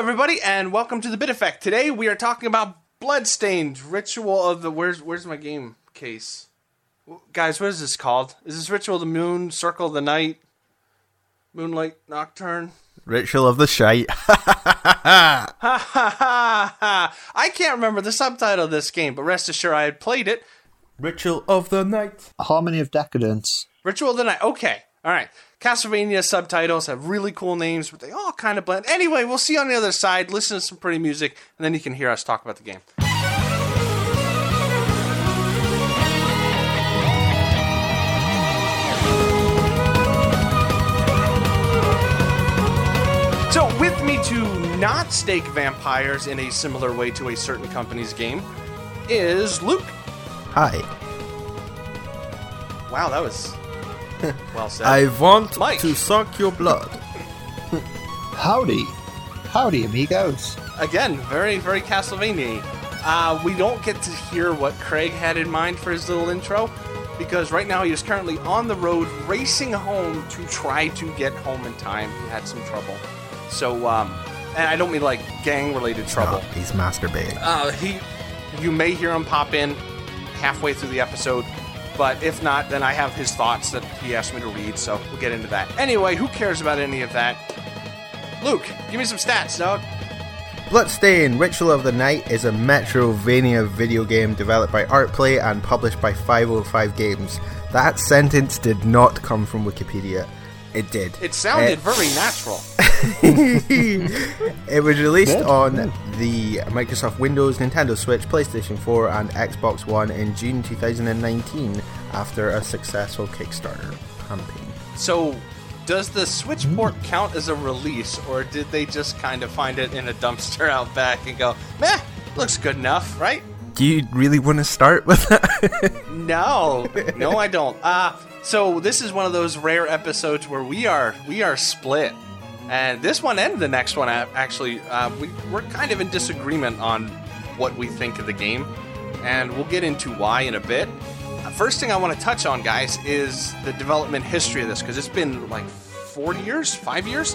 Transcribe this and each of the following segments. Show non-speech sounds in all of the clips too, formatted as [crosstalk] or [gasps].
everybody, and welcome to the Bit Effect. Today we are talking about Bloodstained Ritual of the. Where's Where's my game case? Guys, what is this called? Is this Ritual of the Moon, Circle of the Night, Moonlight Nocturne? Ritual of the Shite. Ha ha ha ha! I can't remember the subtitle of this game, but rest assured I had played it. Ritual of the Night. Harmony of Decadence. Ritual of the Night. Okay. All right. Castlevania subtitles have really cool names, but they all kind of blend. Anyway, we'll see you on the other side. Listen to some pretty music, and then you can hear us talk about the game. So, with me to not stake vampires in a similar way to a certain company's game is Luke. Hi. Wow, that was [laughs] well said. I want Mike. to suck your blood. [laughs] Howdy. Howdy, amigos. Again, very, very Castlevania. Uh, we don't get to hear what Craig had in mind for his little intro because right now he is currently on the road racing home to try to get home in time. He had some trouble. So, um, and I don't mean like gang related trouble. Oh, he's masturbating. Uh, he, you may hear him pop in halfway through the episode, but if not, then I have his thoughts that he asked me to read, so we'll get into that. Anyway, who cares about any of that? Luke, give me some stats, dog. Bloodstained Ritual of the Night is a Metroidvania video game developed by Artplay and published by 505 Games. That sentence did not come from Wikipedia. It did. It sounded Uh, very natural. [laughs] it was released Good, on the Microsoft Windows, Nintendo Switch, PlayStation 4, and Xbox One in June 2019 after a successful Kickstarter campaign. So, does the Switch port count as a release, or did they just kind of find it in a dumpster [laughs] out back and go, meh, looks good enough, right? Do you really want to start with that? No, no, I don't. Uh, so this is one of those rare episodes where we are we are split, and this one and the next one actually uh, we we're kind of in disagreement on what we think of the game, and we'll get into why in a bit. Uh, First thing I want to touch on, guys, is the development history of this because it's been like 40 years, five years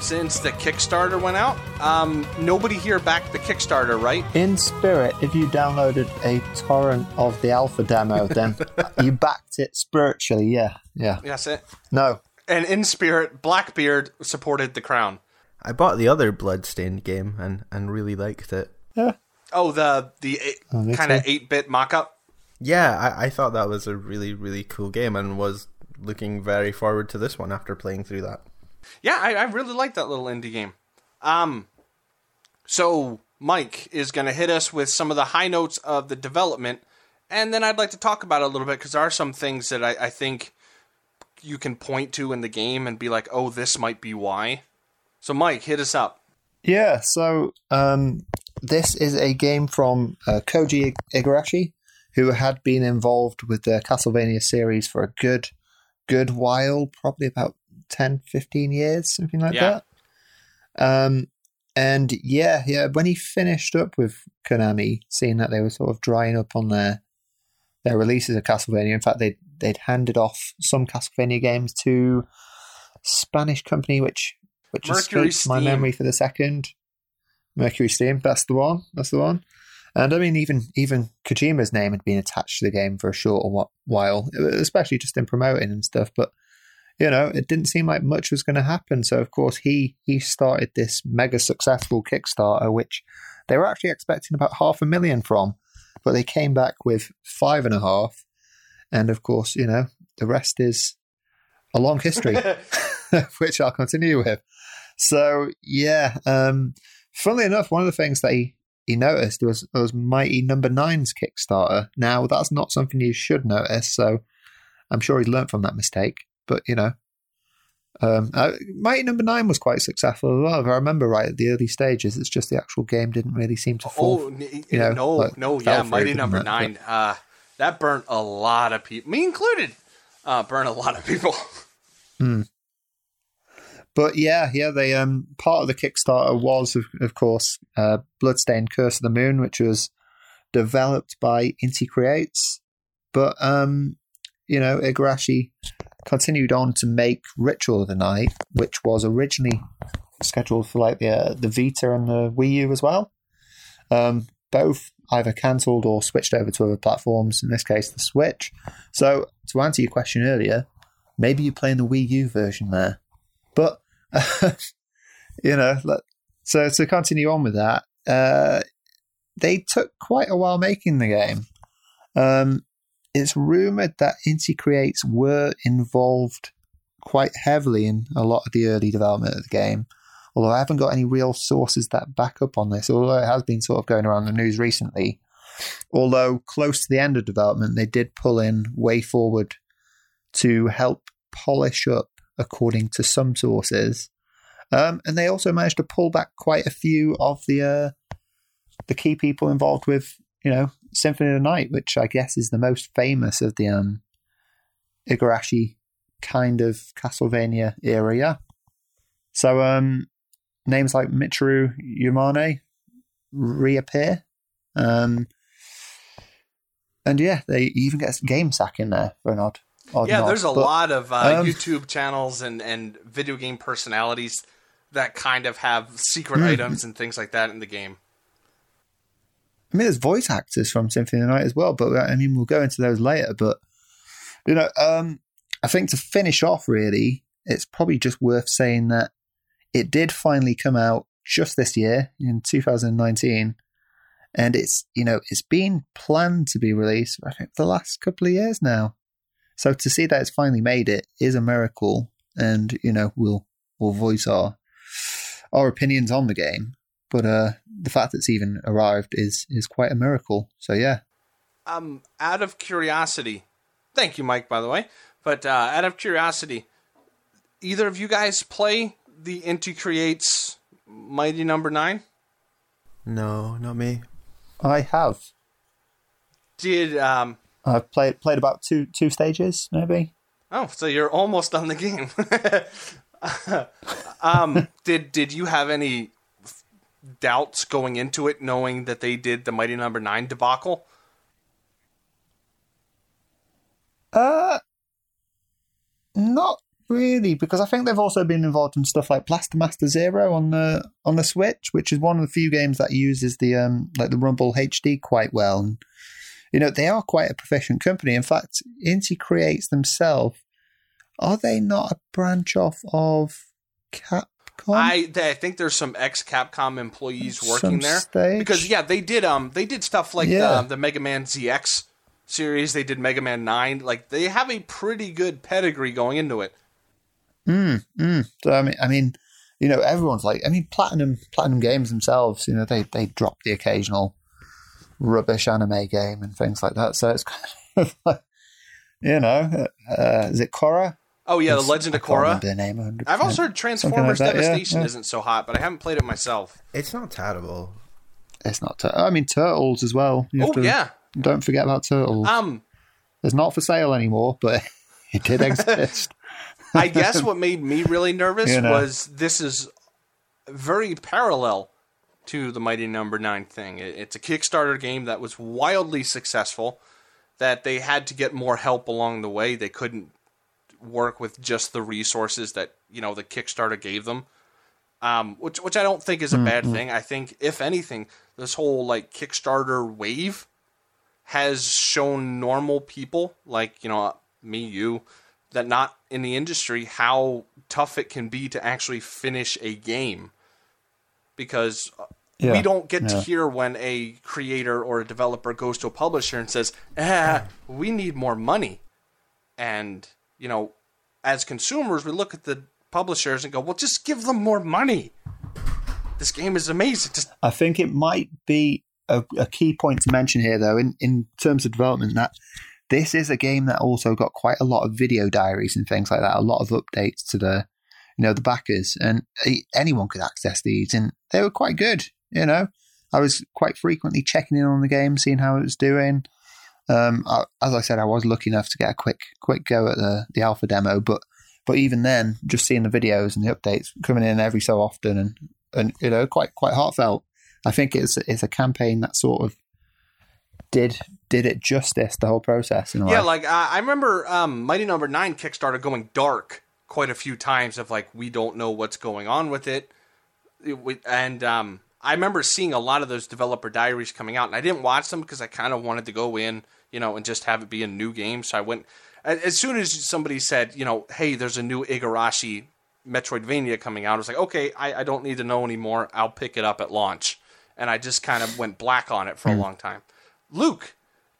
since the Kickstarter went out. Um, nobody here backed the Kickstarter, right? In spirit, if you downloaded a torrent of the alpha demo, [laughs] then you backed it spiritually. Yeah, yeah. Yes, it. No, And in spirit, Blackbeard supported the crown. I bought the other Bloodstained game and, and really liked it. yeah. Oh, the the Oh, kind of eight bit mock up. Yeah, I, I thought that was a really, really cool game and was looking very forward to this one after playing through that. Yeah, I, I really like that little indie game. Um, so Mike is going to hit us with some of the high notes of the development, and then I'd like to talk about it a little bit because there are some things that I, I think you can point to in the game and be like, oh, this might be why. So Mike, hit us up. Yeah, so um, this is a game from uh, Koji Igarashi, who had been involved with the Castlevania series for a good, good while, probably about 10, 15 years, something like Yeah. that. Um, and yeah, yeah, when he finished up with Konami, seeing that they were sort of drying up on their their releases of Castlevania, in fact, they they'd handed off some Castlevania games to Spanish company, which which Mercury escapes my memory for the second. Mercury Steam, that's the one. That's the one. And I mean, even even Kojima's name had been attached to the game for a short wh- while, especially just in promoting and stuff. But you know, it didn't seem like much was going to happen. So of course, he he started this mega successful Kickstarter, which they were actually expecting about half a million from, but they came back with five and a half. And of course, you know, the rest is a long history, [laughs] [laughs] which I'll continue with. So yeah, um, funnily enough, one of the things that he, he noticed was was Mighty Number Nine's Kickstarter. Now that's not something you should notice, so I'm sure he's learned from that mistake. But you know, um, uh, Mighty Number Nine was quite successful as well. If I remember right, at the early stages, it's just the actual game didn't really seem to fall. Oh n- you know, no, like, no, yeah, Mighty Number it? Nine. Uh, that burnt a lot of people, me included. Uh, burnt a lot of people. But yeah, yeah, they um part of the Kickstarter was of, of course uh, Bloodstained Curse of the Moon, which was developed by Inti Creates. But um, you know, Igarashi continued on to make Ritual of the Night, which was originally scheduled for like the uh, the Vita and the Wii U as well. Um, both either cancelled or switched over to other platforms. In this case, the Switch. So to answer your question earlier, maybe you're playing the Wii U version there, but [laughs] you know, so to continue on with that, uh, they took quite a while making the game. Um, it's rumored that Inti Creates were involved quite heavily in a lot of the early development of the game. Although I haven't got any real sources that back up on this, although it has been sort of going around the news recently. Although close to the end of development, they did pull in WayForward to help polish up, according to some sources. Um, and they also managed to pull back quite a few of the uh, the key people involved with, you know, Symphony of the Night, which I guess is the most famous of the um, Igarashi kind of Castlevania area. So um, names like Michiru Yamane reappear. Um, and yeah, they even get game sack in there for an odd. odd yeah, nod. there's a But, lot of uh, um, YouTube channels and, and video game personalities that kind of have secret Hmm. items and things like that in the game. I mean, there's voice actors from Symphony of the Night as well, but I mean, we'll go into those later. But you know, um, I think to finish off, really, it's probably just worth saying that it did finally come out just this year in 2019, and it's you know it's been planned to be released. I think for the last couple of years now. So to see that it's finally made it is a miracle, and you know we'll we'll voice our our opinions on the game. But uh, the fact that it's even arrived is is quite a miracle. So yeah, Um, out of curiosity, thank you, Mike, by the way. But uh, out of curiosity, either of you guys play the Inti Creates Mighty Number Nine? No, not me. I have. Did um, I've played played about two two stages, maybe. oh, so you're almost on the game. [laughs] um, did did you have any doubts going into it, knowing that they did the Mighty Number Nine debacle? Uh, not really, because I think they've also been involved in stuff like Blaster Master Zero on the on the Switch, which is one of the few games that uses the um like the Rumble HD quite well. And you know they are quite a proficient company. In fact, Inti Creates themselves are they not a branch off of Capcom? I I think there's some ex Capcom employees working Some there stage? because yeah, they did um they did stuff like Yeah. the, the Mega Man ZX series. They did Mega Man Nine. Like they have a pretty good pedigree going into it. Mm, mm. So I mean, I mean, you know, everyone's like, I mean, platinum, platinum games themselves. You know, they they drop the occasional rubbish anime game and things like that. So it's kind of [laughs] like, you know, uh, is it Korra? Oh yeah, the Legend of Korra. the name 100%. I've also heard Transformers that, yeah, Devastation yeah. isn't so hot, but I haven't played it myself. It's not terrible. It's not. Tur- I mean, Turtles as well. You Oh to- yeah. Don't forget about Turtles. Um, it's not for sale anymore, but [laughs] it did [laughs] exist. I guess what made me really nervous [laughs] You know. was this is very parallel to the Mighty Number Nine thing. It's a Kickstarter game that was wildly successful. That they had to get more help along the way. They couldn't work with just the resources that you know the Kickstarter gave them. Um, which which I don't think is a bad thing. I think if anything, this whole like Kickstarter wave has shown normal people like you know me, you, that not in the industry how tough it can be to actually finish a game because uh, we don't get to hear when a creator or a developer goes to a publisher and says, "Ah, we need more money," and you know, as consumers, we look at the publishers and go, "Well, just give them more money." This game is amazing. Just I think it might be a, a key point to mention here, though, in, in terms of development, that this is a game that also got quite a lot of video diaries and things like that, a lot of updates to the, you know, the backers, and anyone could access these, and they were quite good. You know, I was quite frequently checking in on the game, seeing how it was doing. Um, I, as I said, I was lucky enough to get a quick quick go at the the alpha demo, but but even then, just seeing the videos and the updates coming in every so often, and and you know, quite quite heartfelt. I think it's it's a campaign that sort of did did it justice the whole process Yeah, way. like I I remember um, Mighty Number Nine Kickstarter going dark quite a few times. Of like we don't know what's going on with it. and um, I remember seeing a lot of those developer diaries coming out, and I didn't watch them because I kind of wanted to go in, you know, and just have it be a new game. So I went as soon as somebody said, you know, hey, there's a new Igarashi Metroidvania coming out. I was like, okay, I, I don't need to know anymore. I'll pick it up at launch, and I just kind of went black on it for a long time. Luke,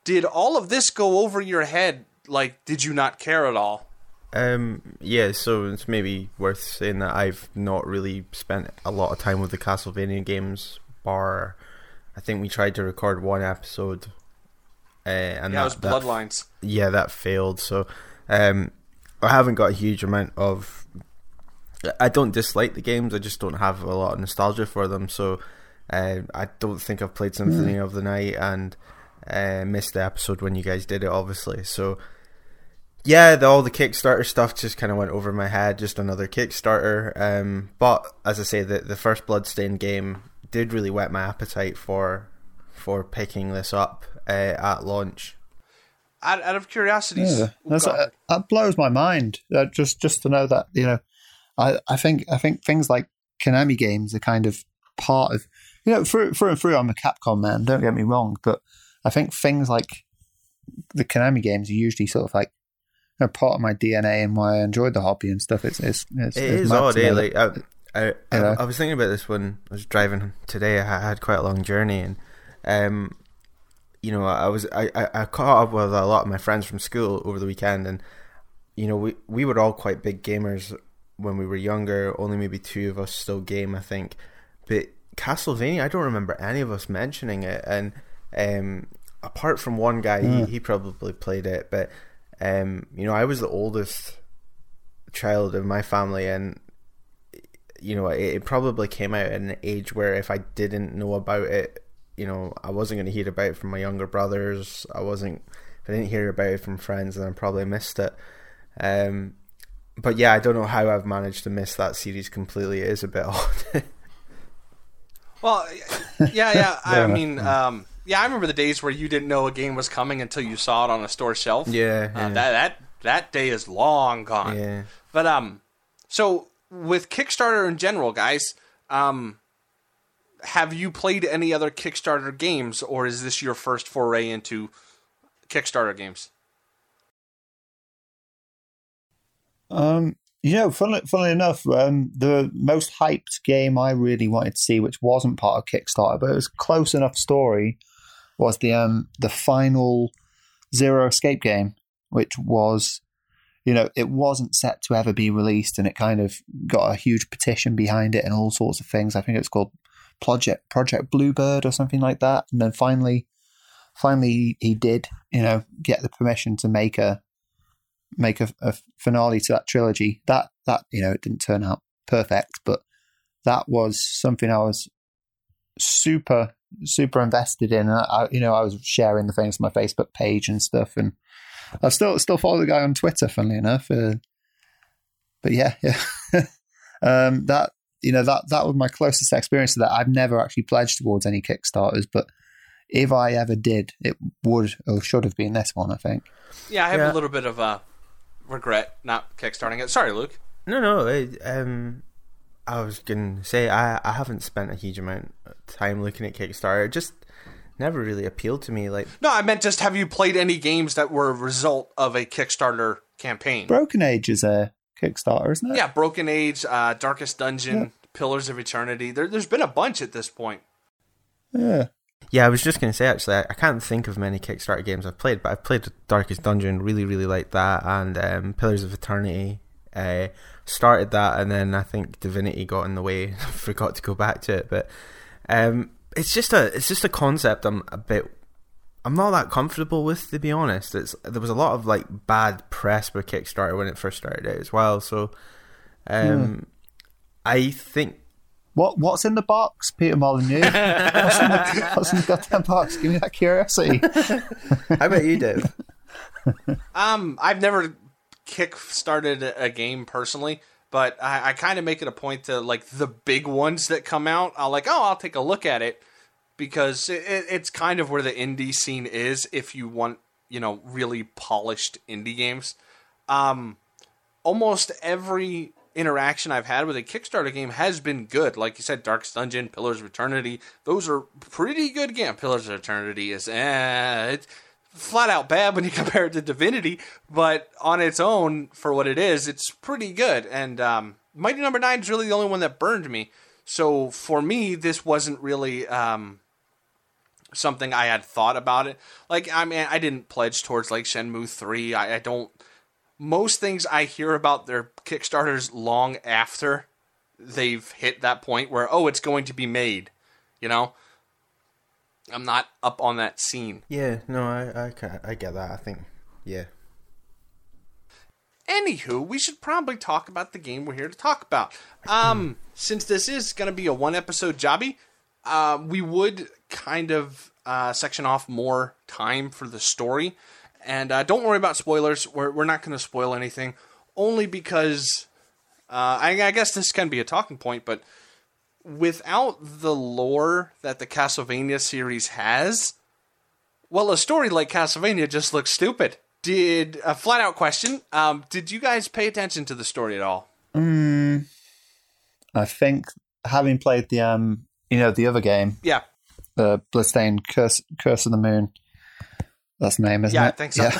did all of this go over your head? Like, did you not care at all? Um, yeah, so it's maybe worth saying that I've not really spent a lot of time with the Castlevania games. Bar, I think we tried to record one episode, uh, and yeah, that, it was Bloodlines. That, yeah, that failed. So, um, I haven't got a huge amount of. I don't dislike the games. I just don't have a lot of nostalgia for them. So, uh, I don't think I've played Symphony mm. of the Night and uh, missed the episode when you guys did it, obviously. So yeah, the, all the Kickstarter stuff just kind of went over my head. Just another Kickstarter. Um, but as I say, the the first Bloodstained game did really whet my appetite for for picking this up uh, at launch. Out, out of curiosity, yeah, uh, that blows my mind. Uh, just just to know that you know, I I think I think things like Konami games are kind of part of you know through through and through. I'm a Capcom man. Don't get me wrong, but I think things like the Konami games are usually sort of like a part of my DNA and why I enjoyed the hobby and stuff. It's it's, it's it it's is odd, eh? Like I, I, I, I, was thinking about this when I was driving today. I had quite a long journey, and um, you know, I was I, I caught up with a lot of my friends from school over the weekend, and you know, we we were all quite big gamers when we were younger. Only maybe two of us still game, I think. But Castlevania, I don't remember any of us mentioning it, and um, apart from one guy, mm. he, he probably played it, but um, you know, I was the oldest child of my family, and you know, it, it, probably came out at an age where if I didn't know about it, you know, I wasn't going to hear about it from my younger brothers. I wasn't. If I didn't hear about it from friends, then I probably missed it. Um, but yeah, I don't know how I've managed to miss that series completely. It is a bit [laughs] odd. well, yeah, yeah. [laughs] I mean, um, yeah, I remember the days where you didn't know a game was coming until you saw it on a store shelf. Yeah, uh, yeah. that that that day is long gone. Yeah. But um, so with Kickstarter in general, guys, um, have you played any other Kickstarter games, or is this your first foray into Kickstarter games? Um, you know, funnily, funnily enough, um, the most hyped game I really wanted to see, which wasn't part of Kickstarter, but it was close enough story, was the um the final Zero Escape game, which was you know it wasn't set to ever be released, and it kind of got a huge petition behind it and all sorts of things. I think it's called Project Project Bluebird or something like that, and then finally, finally he did you know get the permission to make a make a, a finale to that trilogy. That that you know it didn't turn out perfect, but that was something I was super super invested in. I, you know, I was sharing the things on my Facebook page and stuff, and I still still follow the guy on Twitter. Funnily enough, uh, but yeah, yeah, [laughs] um, that you know that that was my closest experience to that. I've never actually pledged towards any Kickstarters, but if I ever did, it would or should have been this one. I think. Yeah, I have yeah. a little bit of a regret not kickstarting it. Sorry, Luke. No, no. It, um, I was gonna say I I haven't spent a huge amount of time looking at Kickstarter. It just never really appealed to me. Like no, I meant just have you played any games that were a result of a Kickstarter campaign? Broken Age is a Kickstarter, isn't it? Yeah, Broken Age, uh, Darkest Dungeon, yeah. Pillars of Eternity. There, has been a bunch at this point. Yeah. Yeah, I was just going to say actually, I, I, can't think of many Kickstarter games I've played, but I've played Darkest Dungeon, really, really liked that, and um, Pillars of Eternity. Uh, started that, and then I think Divinity got in the way. [laughs] forgot to go back to it, but um, it's just a it's just a concept I'm a bit I'm not that comfortable with to be honest. It's there was a lot of like bad press for Kickstarter when it first started out as well. So um, mm. I think what what's in the box, Peter Molyneux? [laughs] what's, in the, what's in the goddamn box? Give me that curiosity. How about you, Dave? [laughs] Um, I've never kick started a game personally, but I, I kind of make it a point to like the big ones that come out. I'll like, oh, I'll take a look at it because it, it's kind of where the indie scene is. If you want, you know, really polished indie games, um, almost every interaction I've had with a Kickstarter game has been good. Like you said, Darkest Dungeon, Pillars of Eternity, those are pretty good games. Pillars of Eternity is eh, it's flat out bad when you [laughs] compare it to Divinity, but on its own, for what it is, it's pretty good. And um, Mighty Number Nine is really the only one that burned me. So for me, this wasn't really um, something I had thought about it. Like I mean, I didn't pledge towards like Shenmue three. I, I don't. Most things I hear about their Kickstarters long after they've hit that point where oh, it's going to be made. You know, I'm not up on that scene. Yeah, no, I I, I get that. I think yeah. Anywho, we should probably talk about the game we're here to talk about. Um, since this is going to be a one episode jobby, uh, we would kind of uh, section off more time for the story. And uh, don't worry about spoilers. We're, we're not going to spoil anything, only because uh, I, I guess this can be a talking point, but without the lore that the Castlevania series has, well, a story like Castlevania just looks stupid. Did a flat out question? Um, did you guys pay attention to the story at all? Mm, I think having played the um, you know, the other game, Yeah, the Bloodstained Curse, Curse of the Moon. That's the name, isn't yeah, it? I think so.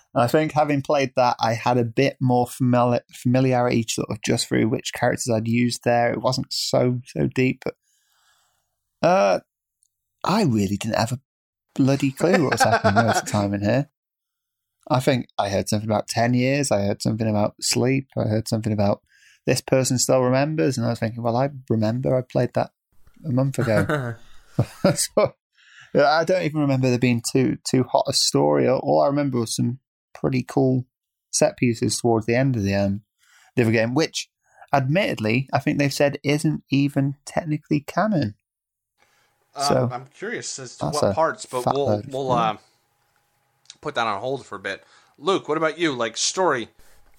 [laughs] I think having played that, I had a bit more famili- familiarity, sort of just through which characters I'd used there. It wasn't so so deep, but uh, I really didn't have a bloody clue what was happening most of the time in here. I think I heard something about ten years. I heard something about sleep. I heard something about this person still remembers, and I was thinking, well, I remember I played that a month ago. [laughs] [laughs] so I don't even remember there being too too hot a story. All I remember was some pretty cool set pieces towards the end of the um the other game, which admittedly I think they've said isn't even technically canon. So, um, I'm curious as to what parts, but we'll load. we'll uh, put that on hold for a bit. Luke, what about you? Like story?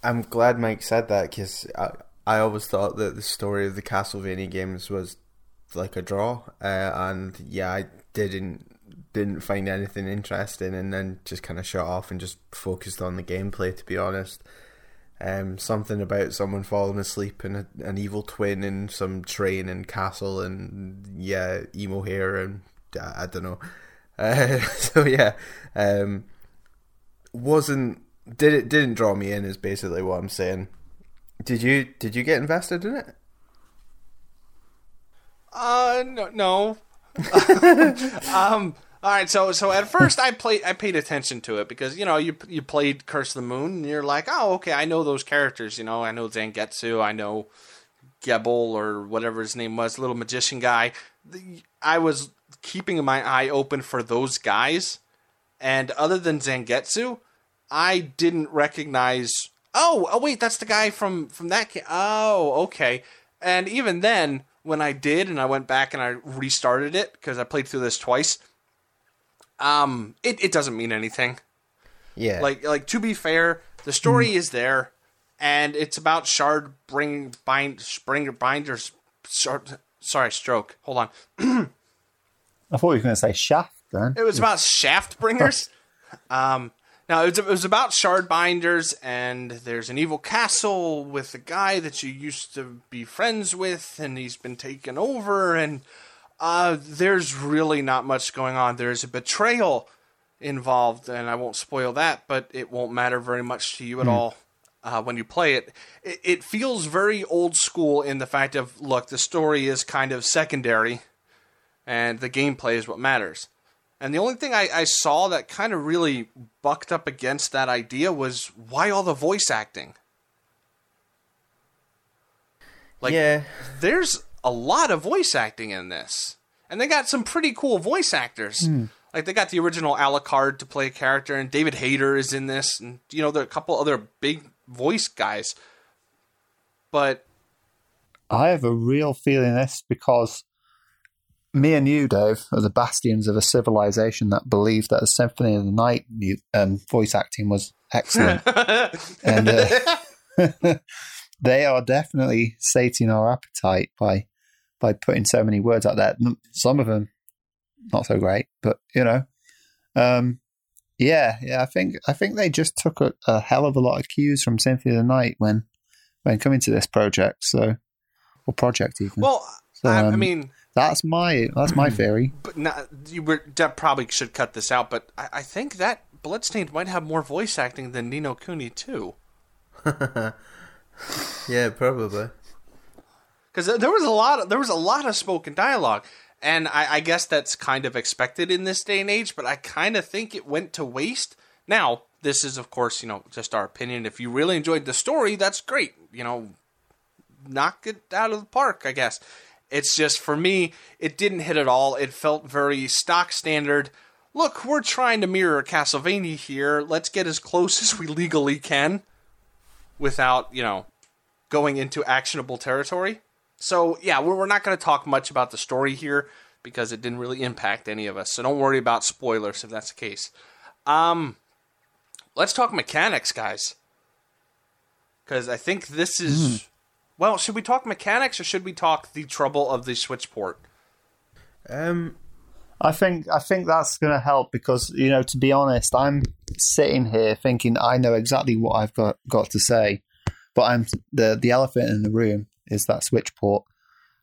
I'm glad Mike said that because I, always thought that the story of the Castlevania games was like a draw, uh, and yeah, I didn't didn't find anything interesting, and then just kind of shut off and just focused on the gameplay. To be honest, um, something about someone falling asleep and an evil twin and some train and castle and yeah, emo hair and I, I don't know. [laughs] Uh, so yeah, um, wasn't did it didn't draw me in is basically what I'm saying. Did you did you get invested in it? Uh, no, no. [laughs] um. All right, so so at first I played I paid attention to it because you know you you played Curse of the Moon and you're like oh okay I know those characters you know I know Zangetsu I know Gebel or whatever his name was little magician guy I was keeping my eye open for those guys and other than Zangetsu I didn't recognize oh oh wait that's the guy from from that ca- oh okay. And even then when I did and I went back and I restarted it because I played through this twice um it, it doesn't mean anything. Yeah, like like to be fair the story is there and it's about shard bring bind springer binders shard, sorry stroke. Hold on. [clears throat] I thought you were going to say Shaft. Then. It was about shaft bringers. [laughs] Um now it was, it was about shard binders and there's an evil castle with a guy that you used to be friends with and he's been taken over and uh there's really not much going on there's a betrayal involved, and I won't spoil that, but it won't matter very much to you at all uh, when you play it. it. It feels very old school in the fact of look, the story is kind of secondary, and the gameplay is what matters. And the only thing I, I saw that kind of really bucked up against that idea was why all the voice acting. Like, yeah, there's a lot of voice acting in this, and they got some pretty cool voice actors. Hmm. Like they got the original Alucard to play a character, and David Hayter is in this, and you know there are a couple other big voice guys. But I have a real feeling this because me and you, Dave, are the bastions of a civilization that believed that a Symphony of the Night um, voice acting was excellent. [laughs] and uh, [laughs] they are definitely sating our appetite by by putting so many words out there. Some of them not so great, but you know, um, Yeah, yeah. I think I think they just took a, a hell of a lot of cues from Symphony of the Night when when coming to this project. So, or project even. Well, So, I, I um, mean, that's my that's my hmm. theory. but not, you were, Deb probably should cut this out. But I, I think that Bloodstained might have more voice acting than Ni no Kuni too. [laughs] Yeah, probably. because there was a lot of there was a lot of spoken dialogue and I, I guess that's kind of expected in this day and age but i kind of think it went to waste now this is of course you know just our opinion if you really enjoyed the story that's great you know knock it out of the park i guess it's just for me it didn't hit at all it felt very stock standard look we're trying to mirror castlevania here let's get as close [laughs] as we legally can without you know going into actionable territory so yeah, we're, not going to talk much about the story here because it didn't really impact any of us. So don't worry about spoilers if that's the case. Um, let's talk mechanics, guys, because I think this is. Well, should we talk mechanics or should we talk the trouble of the Switch port? Um, I think I think that's going to help because you know to be honest, I'm sitting here thinking I know exactly what I've got got to say, but I'm the the elephant in the room is that switch port,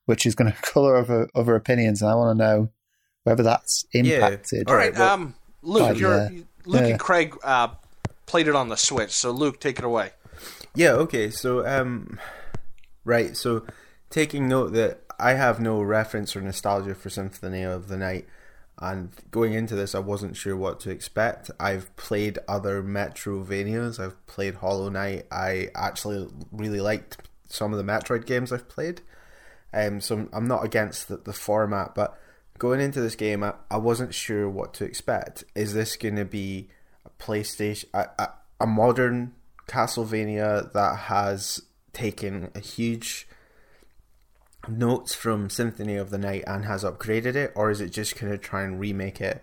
which is going [laughs] to colour other other opinions, and I want to know whether that's impacted. Yeah. All right, well- um, Luke, you're yeah. Luke Yeah. and Craig uh, played it on the Switch, so Luke, take it away. Yeah, okay. So, um, right. So, taking note that I have no reference or nostalgia for Symphony of the Night, and going into this, I wasn't sure what to expect. I've played other Metroidvanias. I've played Hollow Knight. I actually really liked some of the Metroid games I've played. Um, so I'm- I'm not against the, the format, but going into this game, I, I wasn't sure what to expect. Is this going to be a PlayStation, a, a, a modern Castlevania that has taken a huge notes from Symphony of the Night and has upgraded it, or is it just going to try and remake it?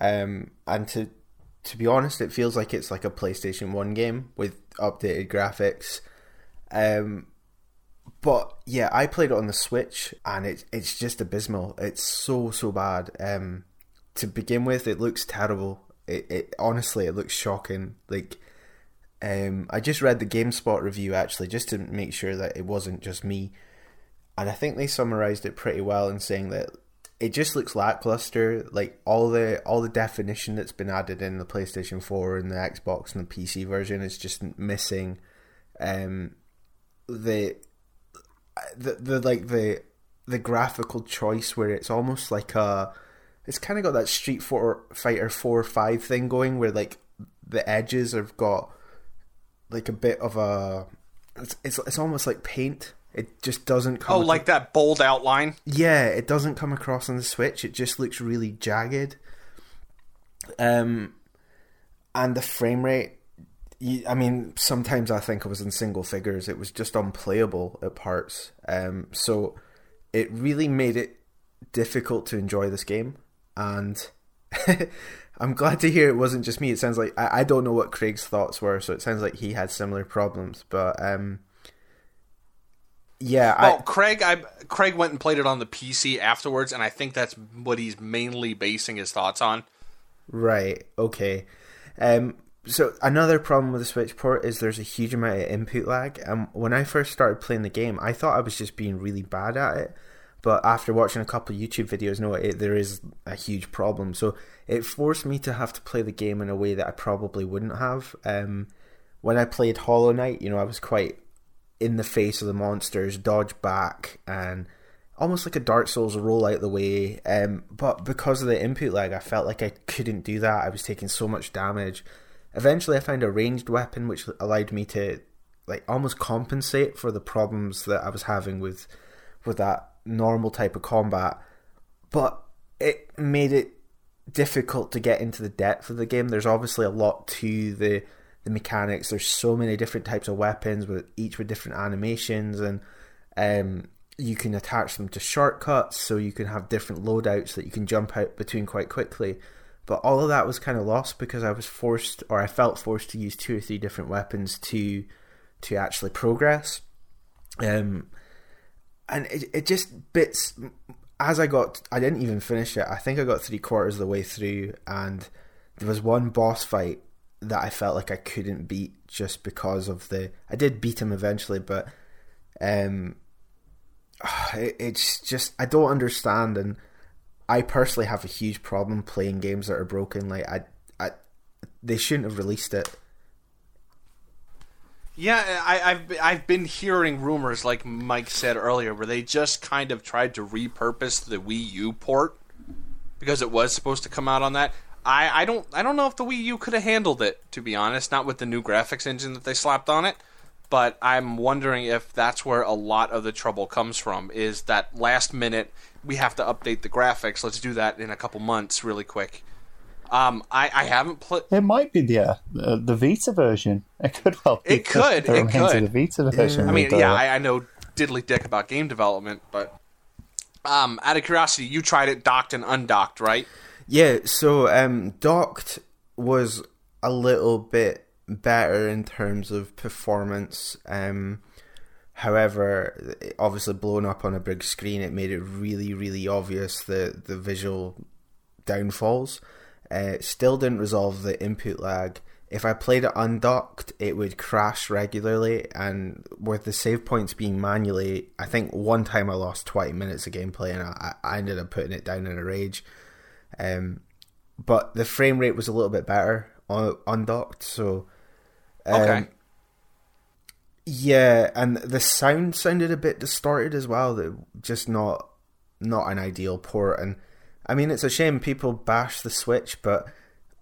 Um, and to to be honest, it feels like it's like a PlayStation One game with updated graphics. Um, but yeah, I played it on the Switch, and it it's just abysmal. It's so so bad. Um, to begin with, it looks terrible. It, it honestly, it looks shocking. Like, um, I just read the GameSpot review actually, just to make sure that it wasn't just me, and I think they summarized it pretty well in saying that it just looks lackluster. Like all the all the definition that's been added in the PlayStation Four and the Xbox and the PC version is just missing. Um, the the the like the the graphical choice where it's almost like a it's kind of got that Street Fighter Four Five thing going where like the edges have got like a bit of a it's it's, it's almost like paint. It just doesn't come. Oh, like that bold outline. yeah, it doesn't come across on the Switch. It just looks really jagged. Um, and the frame rate. you- I mean, sometimes I think it was in single figures. It was just unplayable at parts. Um, so it really made it difficult to enjoy this game. And [laughs] I'm glad to hear it wasn't just me. It sounds like I, I don't know what Craig's thoughts were, so it sounds like he had similar problems. But um, yeah, I, Craig, I Craig went and played it on the PC afterwards, and I think that's what he's mainly basing his thoughts on. Right. Okay. Um. So another problem with the Switch port is there's a huge amount of input lag. Um. When I first started playing the game, I thought I was just being really bad at it, but after watching a couple of YouTube videos, no, it, there is a huge problem. So it forced me to have to play the game in a way that I probably wouldn't have. Um. When I played Hollow Knight, you know, I was quite in the face of the monsters, dodge back, and almost like a Dark Souls roll out the way. Um, but because of the input lag, I felt like I couldn't do that. I was taking so much damage. Eventually, I found a ranged weapon which allowed me to like almost compensate for the problems that I was having with with that normal type of combat. But it made it difficult to get into the depth of the game. There's obviously a lot to the the mechanics. There's so many different types of weapons with each with different animations and um you can attach them to shortcuts so you can have different loadouts that you can jump out between quite quickly. But all of that was kind of lost because I was forced or I felt forced to use two or three different weapons to to actually progress. Um and it, it just bits as I got I didn't even finish it. I think I got three quarters of the way through and there was one boss fight that I felt like I couldn't beat just because of the. I did beat him eventually, but um, [sighs] it, it's just I don't understand, and I personally have a huge problem playing games that are broken. Like I, I, they shouldn't have released it. Yeah, I, I've I've been hearing rumors, like Mike said earlier, where they just kind of tried to repurpose the Wii U port because it was supposed to come out on that. I, I don't I don't know if the Wii U could have handled it, to be honest, not with the new graphics engine that they slapped on it. But I'm wondering if that's where a lot of the trouble comes from. Is that last minute we have to update the graphics? Let's do that in a couple months, really quick. Um, I, I haven't played. It might be the uh, the Vita version. It could well. Be It could, it could. The Vita version. I mean, with, uh, yeah, I, I know diddly dick about game development, but um, out of curiosity, you tried it docked and undocked, right? Yeah, so um, docked was a little bit better in terms of performance. Um, however, obviously blown up on a big screen, it made it really, really obvious the the visual downfalls. Uh, still didn't resolve the input lag. If I played it undocked, it would crash regularly, and with the save points being manually, I think one time I lost twenty minutes of gameplay, and I, I ended up putting it down in a rage. Um, but the frame rate was a little bit better on undocked, so um, Okay. yeah, and the sound sounded a bit distorted as well. That just not not an ideal port. And I mean, it's a shame people bash the Switch, but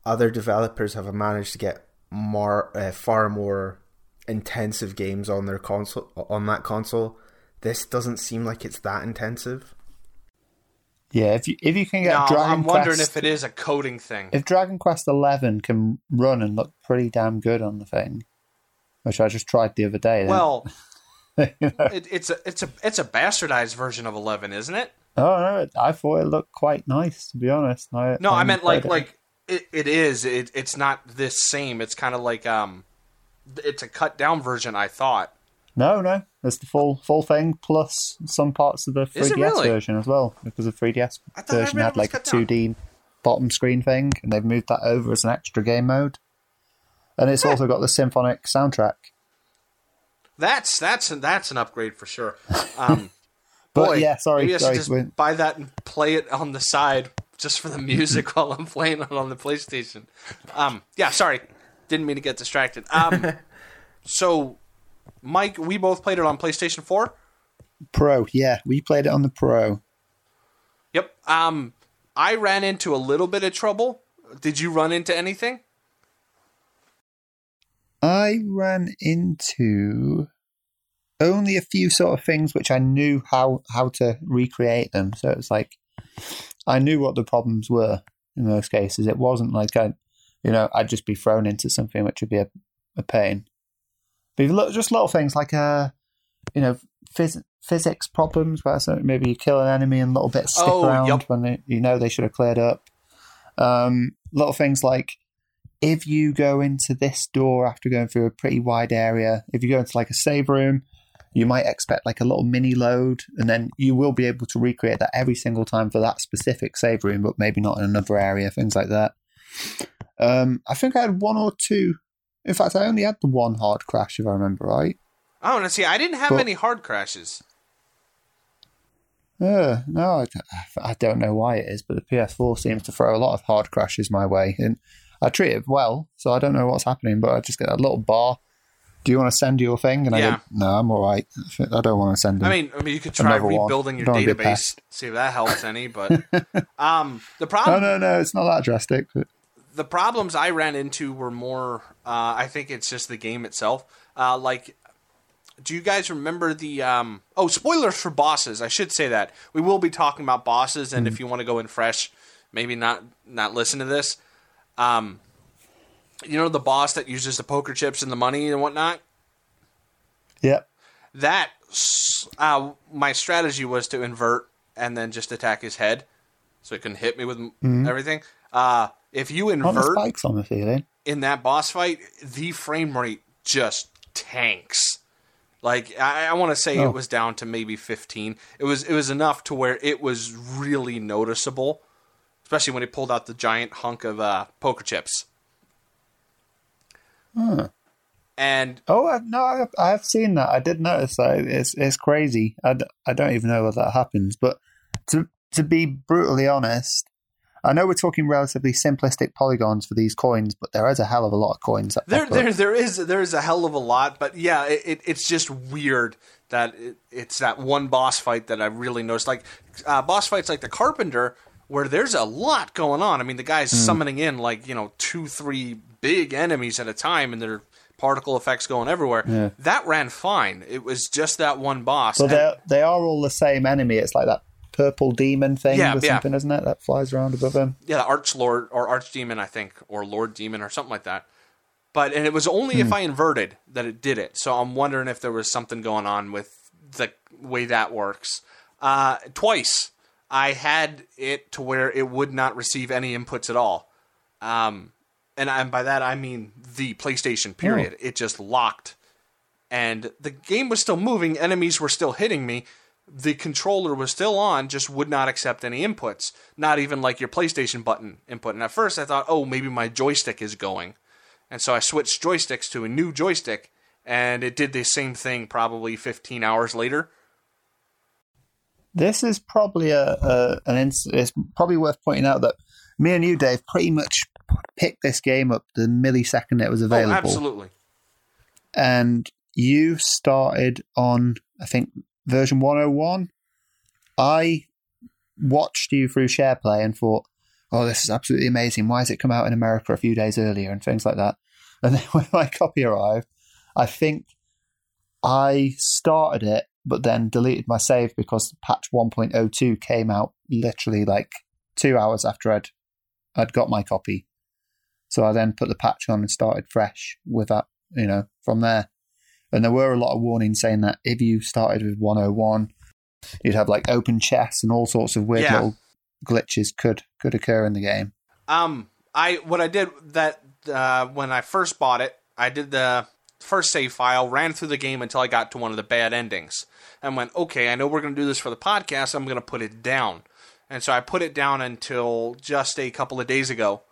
other developers have managed to get more, uh, far more intensive games on their console on that console. This doesn't seem like it's that intensive. yeah. If you if you can get No, Dragon I'm wondering Quest, if it is a coding thing. if Dragon Quest Eleven can run and look pretty damn good on the thing, which I just tried the other day. then- well, [laughs] you know. it, it's a it's a it's a bastardized version of Eleven, isn't it? Oh no, I thought it looked quite nice to be honest. I, No, I haven't meant like it. like it, it is. It, it's not this same. It's kind of like um, it's a cut down version. I thought. No, no, it's the full full thing plus some parts of the 3DS really? version as well because the 3DS I thought I version had like a 2D bottom screen thing, and they've moved that over as an extra game mode. And it's also got the symphonic soundtrack. That's that's that's an upgrade for sure. Um, [laughs] But boy, yeah, sorry, maybe I should sorry. just buy that and play it on the side just for the music [laughs] while I'm playing it on the PlayStation. Um, yeah, sorry, didn't mean to get distracted. Um, [laughs] so, Mike, we both played it on PlayStation Four. Pro, yeah, we played it on the Pro. Yep. Um, I ran into a little bit of trouble. Did you run into anything? I ran into only a few sort of things which I knew how how to recreate them. So it's like I knew what the problems were in most cases. It wasn't like I, you know, I'd just be thrown into something which would be a, a pain. But if you look- just little things like uh, you know, phys- physics problems where maybe you kill an enemy and little bits stick Oh, around yep. when they, you know they should have cleared up. Um, little things like if you go into this door after going through a pretty wide area, if you go into like a save room, you might expect like a little mini load, and then you will be able to recreate that every single time for that specific save room, but maybe not in another area, things like that. Um, I think I had one or two. In fact, I only had the one hard crash, if I remember right. I to see. I didn't have But- any hard crashes. Uh, no, I don't know why it is, but the PS4 seems to throw a lot of hard crashes my way, and I treat it well, so I don't know what's happening, but I just get a little bar. Do you want to send your thing? And I Yeah. go, no, I'm all right. I don't want to send. I mean, I mean, you could try Another one. rebuilding your Don't wanna be a database, see if that helps any. But [laughs] um, the problem, no, no, no, it's not that drastic. But the problems I ran into were more. Uh, I think it's just the game itself. Uh, like, do you guys remember the? Um, oh, spoilers for bosses. I should say that we will be talking about bosses, and if you want to go in fresh, maybe not not listen to this. Um, you know the boss that uses the poker chips and the money and whatnot. yep, that uh, my strategy was to invert and then just attack his head, so it couldn't hit me with m everything. Uh, if you invert spikes on the ceiling. in that boss fight, the frame rate just tanks. Like I, I want to say Oh. it was down to maybe 15. It was it was enough to where it was really noticeable especially when he pulled out the giant hunk of uh, poker chips. Huh. And Oh I, no, I, I have seen that. I did notice that. It's it's crazy. I, d- I don't even know what that happens. But to to be brutally honest, I know we're talking relatively simplistic polygons for these coins, but there is a hell of a lot of coins. That there, up. there, there is there is a hell of a lot, but yeah, it, it, it's just weird that it, it's that one boss fight that I really noticed. Like uh, boss fights like the Carpenter, where there's a lot going on. I mean, the guy's summoning in like you know two, three big enemies at a time, and their particle effects going everywhere. Yeah. That ran fine. It was just that one boss. And- they they are all the same enemy. It's like that purple demon thing Yeah, or yeah. something, isn't it? That flies around above him. yeah, the Archlord or Archdemon, I think, or Lord Demon or something like that. But and it was only Hmm. if I inverted that it did it. So I'm wondering if there was something going on with the way that works. Uh, twice I had it to where it would not receive any inputs at all. Um, and, and by that I mean the PlayStation period. It just locked, and the game was still moving. Enemies were still hitting me. The controller was still on, just would not accept any inputs. Not even like your PlayStation button input. And at first I thought, oh, maybe my joystick is going. And so I switched joysticks to a new joystick, and it did the same thing probably 15 hours later. This is probably a, a an ins- it's probably worth pointing out that me and you, Dave, pretty much picked this game up the millisecond it was Oh, available, absolutely. and you started on I think version one hundred one. I watched you through SharePlay and thought, "Oh, this is absolutely amazing! Why has it come out in America a few days earlier?" and things like that. And [laughs] then when my copy arrived, I think I started it, but then deleted my save because patch 1.02 came out literally like two hours after I'd I'd got my copy. So I then put the patch on and started fresh with that, you know, from there. And there were a lot of warnings saying that if you started with 101, you'd have like open chests and all sorts of weird Yeah. little glitches could could occur in the game. Um, I what I did that uh, when I first bought it, I did the first save file, ran through the game until I got to one of the bad endings, and went, okay, I know we're going to do this for the podcast. I'm going to put it down, and so I put it down until just a couple of days ago,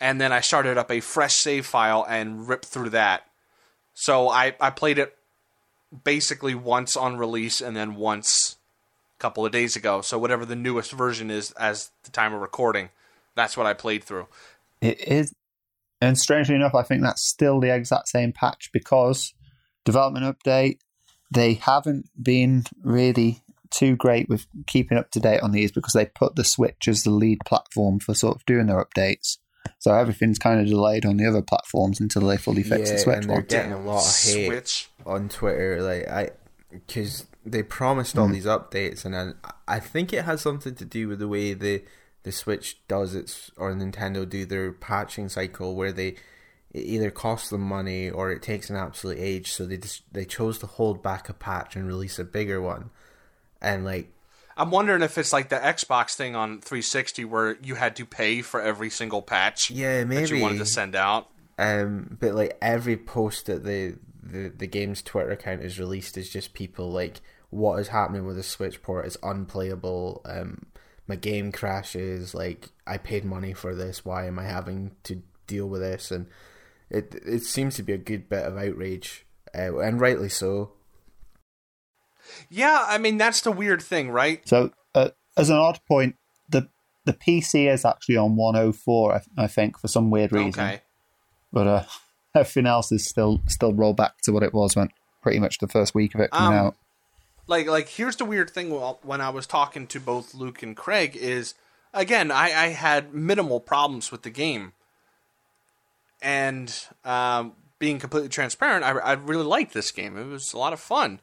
and then I started up a fresh save file and ripped through that. So I I played it basically once on release and then once a couple of days ago. So whatever the newest version is as the time of recording, that's what I played through. It is, and strangely enough, I think that's still the exact same patch because development update. They haven't been really too great with keeping up to date on these because they put the Switch as the lead platform for sort of doing their updates. So everything's kind of delayed on the other platforms until they fully fix the Switch and they're one. getting a lot of hate Switch. on Twitter, like I, because they promised all hmm. these updates, and I, I think it has something to do with the way the the Switch does its or Nintendo do their patching cycle, where they it either costs them money or it takes an absolute age. So they just they chose to hold back a patch and release a bigger one, and like I'm wondering if it's like the Xbox thing on 360 where you had to pay for every single patch yeah, that maybe you wanted to send out. Um, but like every post that the, the the game's Twitter account is released is just people like, what is happening with the Switch port is unplayable. Um, my game crashes. Like I paid money for this. Why am I having to deal with this? And it it seems to be a good bit of outrage, uh, and rightly so. Yeah, I mean that's the weird thing, right? So uh, as an odd point, the the PC is actually on 104, I, I think, for some weird reason. Okay. But uh, [laughs] everything else is still still rolled back to what it was when pretty much the first week of it coming Um, out. Like like here's the weird thing when I was talking to both Luke and Craig is again I, I had minimal problems with the game, and um, being completely transparent, I, I really liked this game. It was a lot of fun.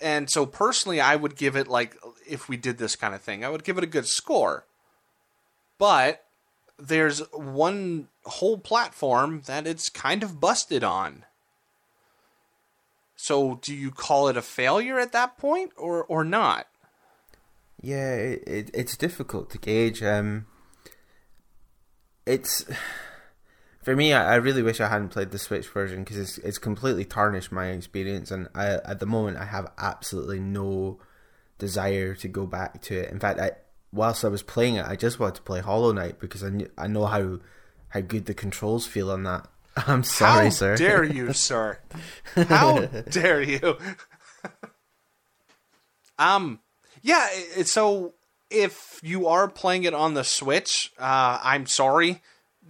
And so personally, I would give it like if we did this kind of thing, I would give it a good score. But there's one whole platform that it's kind of busted on. So do you call it a failure at that point or or not? Yeah, it, it it's difficult to gauge. Um, it's for me. I, I really wish I hadn't played the Switch version because it's it's completely tarnished my experience, and I at the moment I have absolutely no desire to go back to it. In fact, I whilst I was playing it, I just wanted to play Hollow Knight because I knew, I know how how good the controls feel on that. [laughs] I'm sorry, How sir. dare you, [laughs] sir? How dare you? [laughs] um, yeah. It, so if you are playing it on the Switch, uh, I'm sorry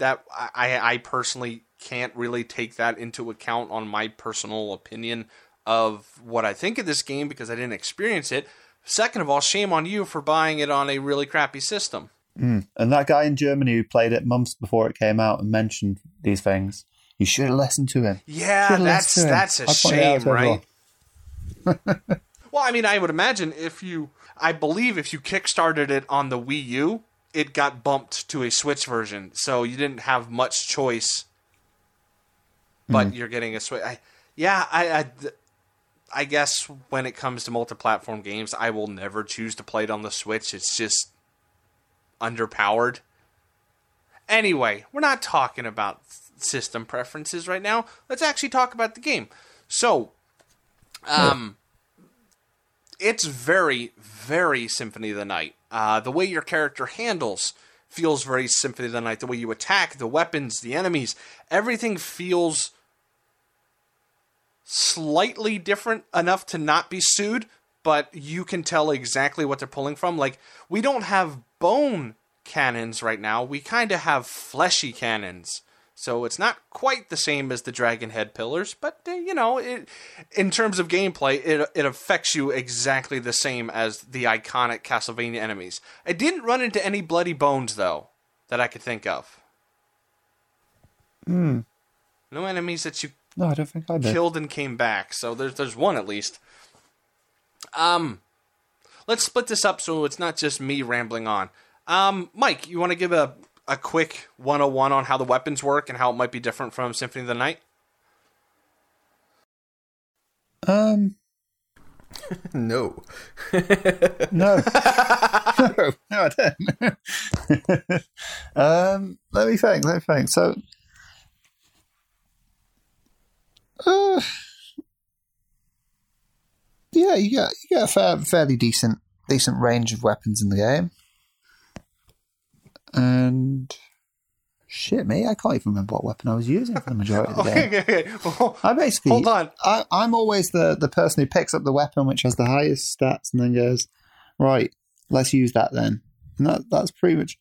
that I, I personally can't really take that into account on my personal opinion of what I think of this game because I didn't experience it. Second of all, shame on you for buying it on a really crappy system. Hmm. And that guy in Germany who played it months before it came out and mentioned these things, you should have listened to him. Yeah, that's him. that's a shame, right? [laughs] well, I mean, I would imagine if you, I believe if you kickstarted it on the Wii U, it got bumped to a Switch version, so you didn't have much choice. But Hmm. you're getting a Switch. I, yeah, I, I, I guess when it comes to multi-platform games, I will never choose to play it on the Switch. It's just underpowered. Anyway, we're not talking about system preferences right now. Let's actually talk about the game. So, um, it's very, very Symphony of the Night. Uh, the way your character handles feels very Symphony of the Night. The way you attack, the weapons, the enemies, everything feels slightly different enough to not be sued, but you can tell exactly what they're pulling from. Like, we don't have bone cannons right now, we kind of have fleshy cannons. So it's not quite the same as the dragon head pillars, but uh, you know, it, in terms of gameplay, it it affects you exactly the same as the iconic Castlevania enemies. I didn't run into any bloody bones though that I could think of. Hmm. No enemies that you No, I don't think I did. killed and came back. So there's there's one at least. Um, let's split this up so it's not just me rambling on. Um, Mike, you want to give a a quick 101 on how the weapons work and how it might be different from Symphony of the Night? Um, [laughs] no. [laughs] no. no, [laughs] no, I don't. um, let me think. Let me think. So, uh, yeah, you get you get a fair, fairly decent decent range of weapons in the game, and shit, me, I can't even remember what weapon I was using for the majority of the [laughs] game. Okay, okay, okay. Well, I basically Hold on. I, I'm always the, the person who picks up the weapon which has the highest stats and then goes, right, let's use that then. And that, that's pretty much.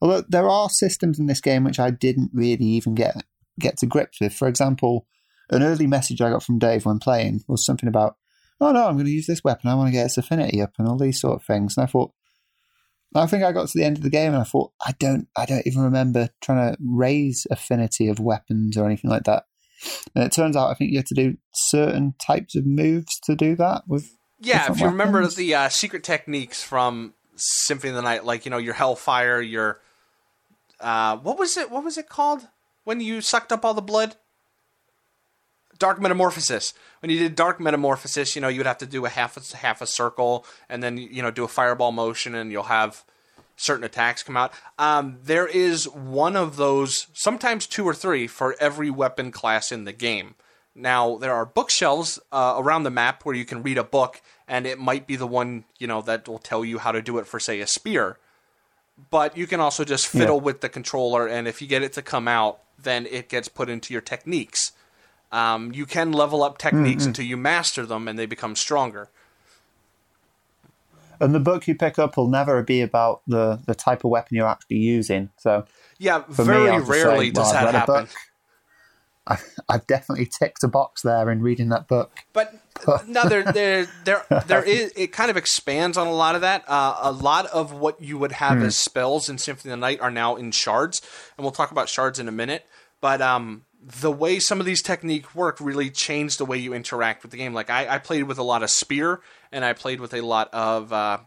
Although there are systems in this game which I didn't really even get get to grips with. For example, an early message I got from Dave when playing was something about, oh no, I'm going to use this weapon. I want to get its affinity up and all these sort of things. And I thought, I think I got to the end of the game and I thought, I don't, I don't even remember trying to raise affinity of weapons or anything like that. And it turns out I think you have to do certain types of moves to do that with. yeah, if you remember the uh, secret techniques from Symphony of the Night, like you know your Hellfire, your uh, what was it? What was it called when you sucked up all the blood? Dark Metamorphosis. When you did Dark Metamorphosis, you know you would have to do a half a half a circle, and then you know do a fireball motion, and you'll have certain attacks come out. Um, there is one of those, sometimes two or three, for every weapon class in the game. Now there are bookshelves uh, around the map where you can read a book, and it might be the one you know that will tell you how to do it for, say, a spear. But you can also just fiddle with the controller, and if you get it to come out, then it gets put into your techniques. Um, you can level up techniques until you master them, and they become stronger. And the book you pick up will never be about the, the type of weapon you're actually using. So Yeah, very me, rarely say, does well, that happen. [laughs] I, I've definitely ticked a box there in reading that book. But [laughs] no, there, there, there, there [laughs] is. It kind of expands on a lot of that. Uh, a lot of what you would have as spells in Symphony of the Night are now in shards, and we'll talk about shards in a minute. But um, the way some of these techniques work really changed the way you interact with the game. Like I, I played with a lot of spear, and I played with a lot of uh,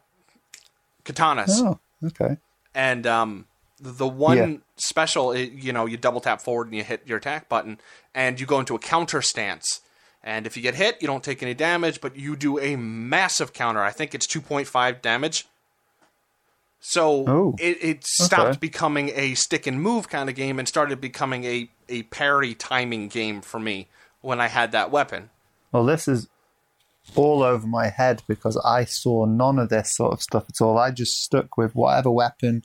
katanas. Oh, okay. And um, the one Yeah. special, it, you know, you double tap forward and you hit your attack button, and you go into a counter stance. And if you get hit, you don't take any damage, but you do a massive counter. I think it's 2.5 damage. So Oh, it, it stopped okay. becoming a stick and move kind of game and started becoming a, a parry timing game for me when I had that weapon. Well, this is all over my head because I saw none of this sort of stuff at all. I just stuck with whatever weapon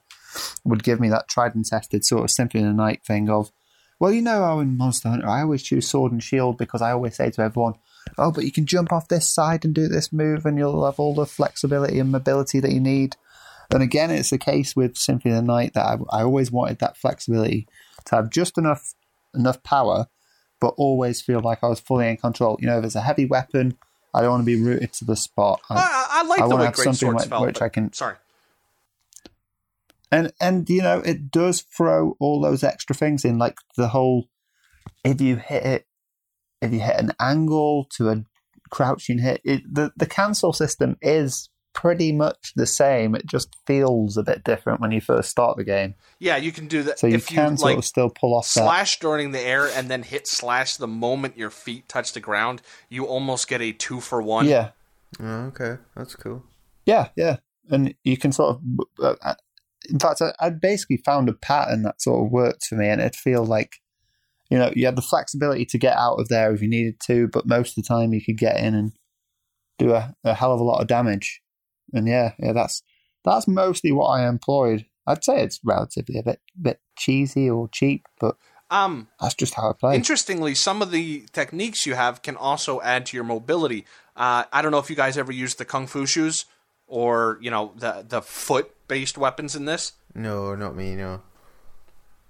would give me that tried and tested sort of Symphony the Night thing of, well, you know how in Monster Hunter I always choose sword and shield because I always say to everyone, oh, but you can jump off this side and do this move and you'll have all the flexibility and mobility that you need. And again, it's the case with Symphony of the Night that I, I always wanted that flexibility to have just enough enough power, but always feel like I was fully in control. You know, if it's a heavy weapon, I don't want to be rooted to the spot. I, I, I like I the way have Great something Swords like- which I can- Sorry. and and you know it does throw all those extra things in like the whole if you hit it if you hit an angle to a crouching hit it, the the cancel system is pretty much the same it just feels a bit different when you first start the game Yeah, you can do that. so you if can you sort like of still pull off that slash during the air and then hit slash the moment your feet touch the ground, you almost get a two for one. yeah Oh, okay, that's cool. yeah yeah and you can sort of uh, uh, in fact I, I basically found a pattern that sort of worked for me and it feel like you know you had the flexibility to get out of there if you needed to but most of the time you could get in and do a, a hell of a lot of damage and yeah yeah that's that's mostly what i employed i'd say it's relatively a bit bit cheesy or cheap but Um, that's just how i play Interestingly, some of the techniques you have can also add to your mobility. Uh, I don't know if you guys ever used the kung fu shoes or you know the the foot based weapons in this. No, not me. No.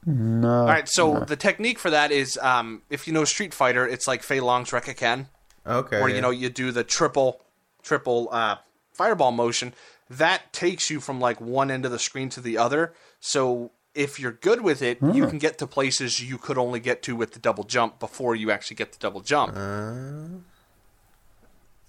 no All right, so the technique for that is um, if you know Street Fighter, it's like Fei Long's Rekkaken, Okay. where yeah. you know you do the triple triple uh, fireball motion. That takes you from like one end of the screen to the other. So if you're good with it, you hmm. can get to places you could only get to with the double jump before you actually get the double jump. Uh.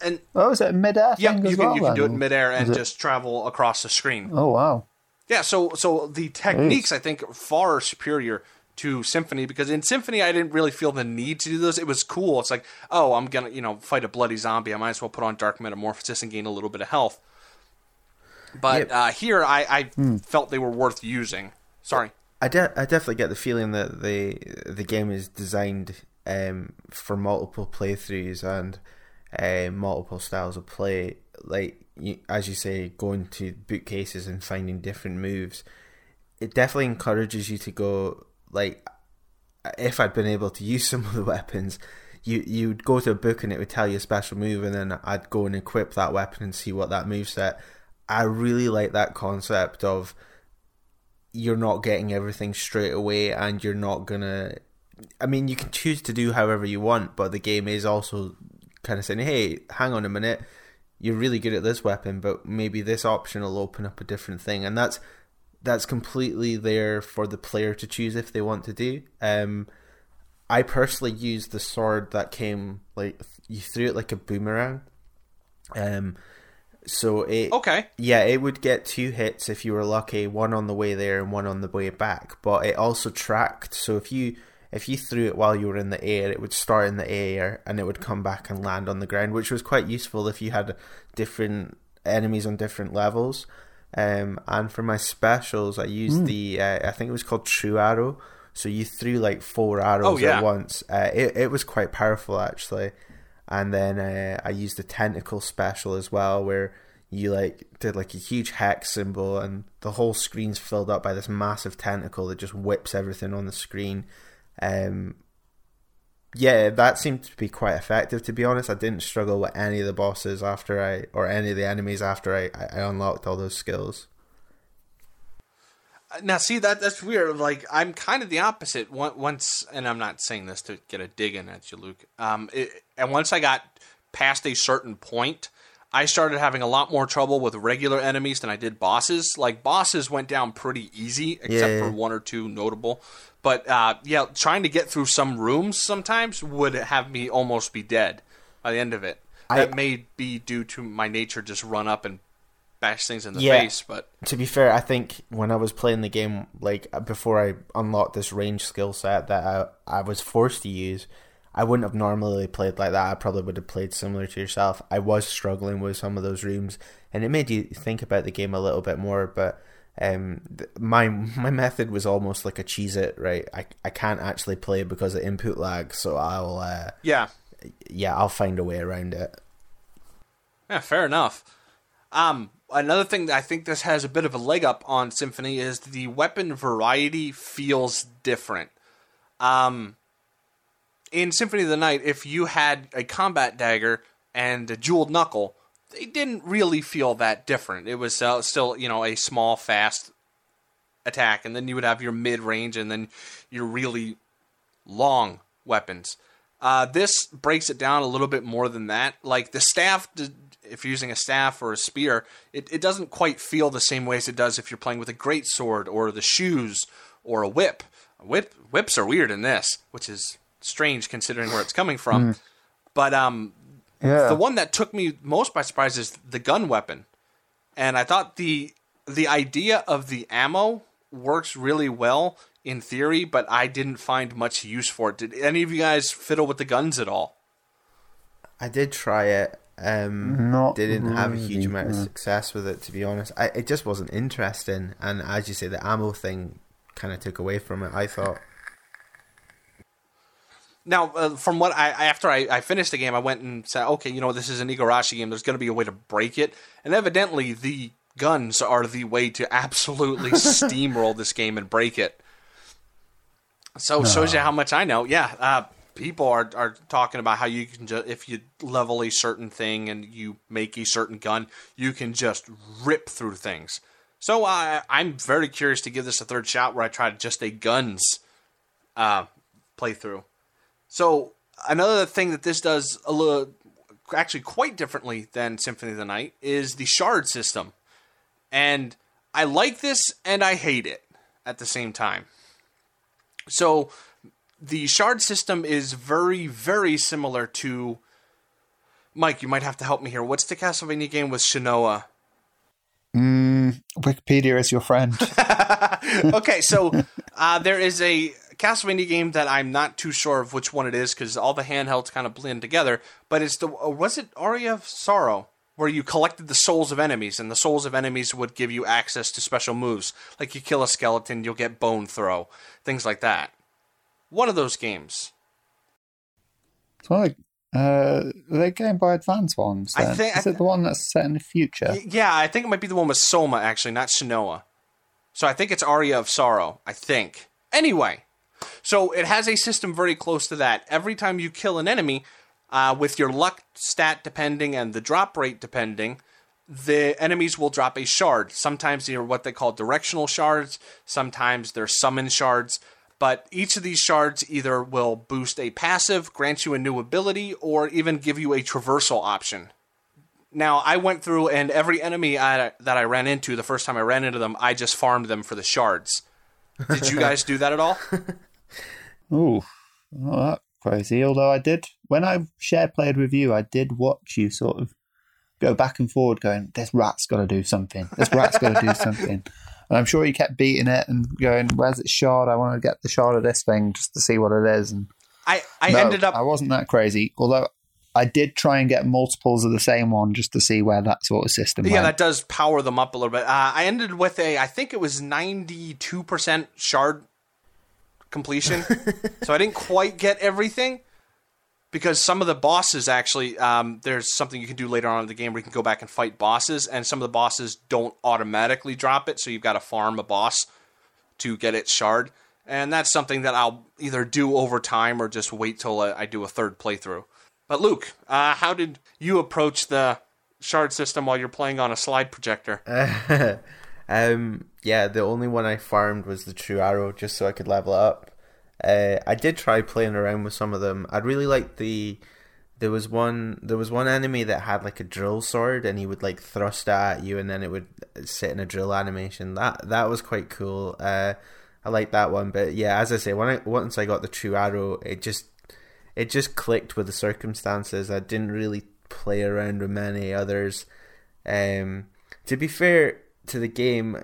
and oh is it a mid-air yeah, thing you as can well you can do it in midair Is and it- just travel across the screen. oh wow Yeah, so so the techniques I think far superior to Symphony because in Symphony I didn't really feel the need to do those. It was cool. It's like, oh, I'm gonna you know fight a bloody zombie. I might as well put on Dark Metamorphosis and gain a little bit of health. But Yep. uh, here I, I felt they were worth using. Sorry. I, de- I definitely get the feeling that the the game is designed um, for multiple playthroughs and uh, multiple styles of play. Like you, as you say, going to bookcases and finding different moves. It definitely encourages you to go. Like, if I'd been able to use [laughs] some of the weapons, you you'd go to a book and it would tell you a special move, and then I'd go and equip that weapon and see what that move set. I really like that concept of you're not getting everything straight away and you're not gonna I mean you can choose to do however you want, but the game is also kind of saying, Hey, hang on a minute, you're really good at this weapon, but maybe this option will open up a different thing and that's that's completely there for the player to choose if they want to do. Um I personally used the sword that came like you threw it like a boomerang. Um so it Okay. yeah, it would get two hits if you were lucky, one on the way there and one on the way back. But it also tracked, so if you if you threw it while you were in the air, it would start in the air and it would come back and land on the ground, which was quite useful if you had different enemies on different levels. Um, and for my specials, I used the uh, I think it was called True Arrow. So you threw like four arrows Oh, yeah. at once. Uh, it it was quite powerful actually and then uh, I used the tentacle special as well, where you like did like a huge hex symbol, and the whole screen's filled up by this massive tentacle that just whips everything on the screen. Um, yeah, that seemed to be quite effective. To be honest, I didn't struggle with any of the bosses after I, or any of the enemies after I, I unlocked all those skills. Now, see that that's weird. Like I'm kind of the opposite. Once- Once, and I'm not saying this to get a dig in at you, Luke. Um, it, and once I got past a certain point, I started having a lot more trouble with regular enemies than I did bosses. Like bosses went down pretty easy, except Yeah. for one or two notable. But uh, yeah, trying to get through some rooms sometimes would have me almost be dead by the end of it. I- may be due to my nature, just run up and bash things in the Yeah. face. But to be fair, I think when I was playing the game, like uh, before I unlocked this range skill set that I, I was forced to use, I wouldn't have normally played like that. I probably would have played similar to yourself. I was struggling with some of those rooms, and it made you think about the game a little bit more. But um, th- my my method was almost like a cheese it, right? I I can't actually play because of input lag, so I'll uh, yeah, yeah I'll find a way around it. Yeah, fair enough. Um, another thing that I think this has a bit of a leg up on Symphony is the weapon variety feels different. Um, in Symphony of the Night, if you had a combat dagger and a jeweled knuckle, they didn't really feel that different. It was uh, still, you know, a small, fast attack, and then you would have your mid range, and then your really long weapons. Uh, this breaks it down a little bit more than that. Like the staff, if you're using a staff or a spear, it, it doesn't quite feel the same way as it does if you're playing with a great sword or the shoes or a whip. Whip whips are weird in this, which is strange considering where it's coming from. Mm. But um, yeah. the one that took me most by surprise is the gun weapon, and I thought the the idea of the ammo works really well in theory, but I didn't find much use for it. Did any of you guys fiddle with the guns at all? I did try it. Um, Not didn't really, have a huge amount of success with it, to be honest. I, it just wasn't interesting, and as you say, the ammo thing kind of took away from it. I thought. Now, uh, from what I after I, I, finished the game, I went and said, okay, you know, this is an Igarashi game. There's going to be a way to break it, and evidently the guns are the way to absolutely [laughs] steamroll this game and break it. So no. shows you how much I know. Yeah, uh, people are are talking about how you can just if you level a certain thing and you make a certain gun, you can just rip through things. So uh, I'm very curious to give this a third shot where I try just a guns uh, playthrough. So another thing that this does a little, actually quite differently than Symphony of the Night is the shard system, and I like this and I hate it at the same time. So the shard system is very, very similar to. Mike, you might have to help me here. What's the Castlevania game with Shanoa? Mm, Wikipedia is your friend. [laughs] okay, so uh, there is a Castlevania game that I'm not too sure of which one it is because all the handhelds kind of blend together. But it's the uh, was it Aria of Sorrow where you collected the souls of enemies and the souls of enemies would give you access to special moves like you kill a skeleton, you'll get bone throw, things like that. One of those games. It's one like uh, the Game Boy Advance ones. Then. I think is it the one that's set in the future? Yeah, I think it might be the one with Soma actually, not Shanoa. So I think it's Aria of Sorrow. I think. Anyway, so it has a system very close to that. Every time you kill an enemy, uh, with your luck stat depending and the drop rate depending, the enemies will drop a shard. Sometimes they're what they call directional shards. Sometimes they're summon shards. But each of these shards either will boost a passive, grant you a new ability, or even give you a traversal option. Now, I went through and every enemy I, that I ran into, the first time I ran into them, I just farmed them for the shards. Did you guys [laughs] do that at all? [laughs] Ooh, well, that crazy. Although I did, when I shared played with you, I did watch you sort of go back and forward, going, "This rat's got to do something. This rat's got to do something." [laughs] And I'm sure you kept beating it and going, "Where's it shard? I want to get the shard of this thing just to see what it is." And I, I no, ended up. I wasn't that crazy, although I did try and get multiples of the same one just to see where that sort of system. Yeah, went. that does power them up a little bit. Uh, I ended with a, I think it was ninety two percent shard completion, [laughs] so I didn't quite get everything because some of the bosses actually um, there's something you can do later on in the game where you can go back and fight bosses and some of the bosses don't automatically drop it so you've got to farm a boss to get its shard. And that's something that i'll either do over time or just wait till i do a third playthrough. But luke uh, how did you approach the shard system while you're playing on a slide projector [laughs] um, yeah the only one i farmed was the true arrow just so i could level up uh, I did try playing around with some of them. I really liked the. There was one. There was one enemy that had like a drill sword, and he would like thrust at you, and then it would sit in a drill animation. That that was quite cool. Uh, I liked that one, but yeah, as I say, when I once I got the true arrow, it just it just clicked with the circumstances. I didn't really play around with many others. Um, to be fair to the game,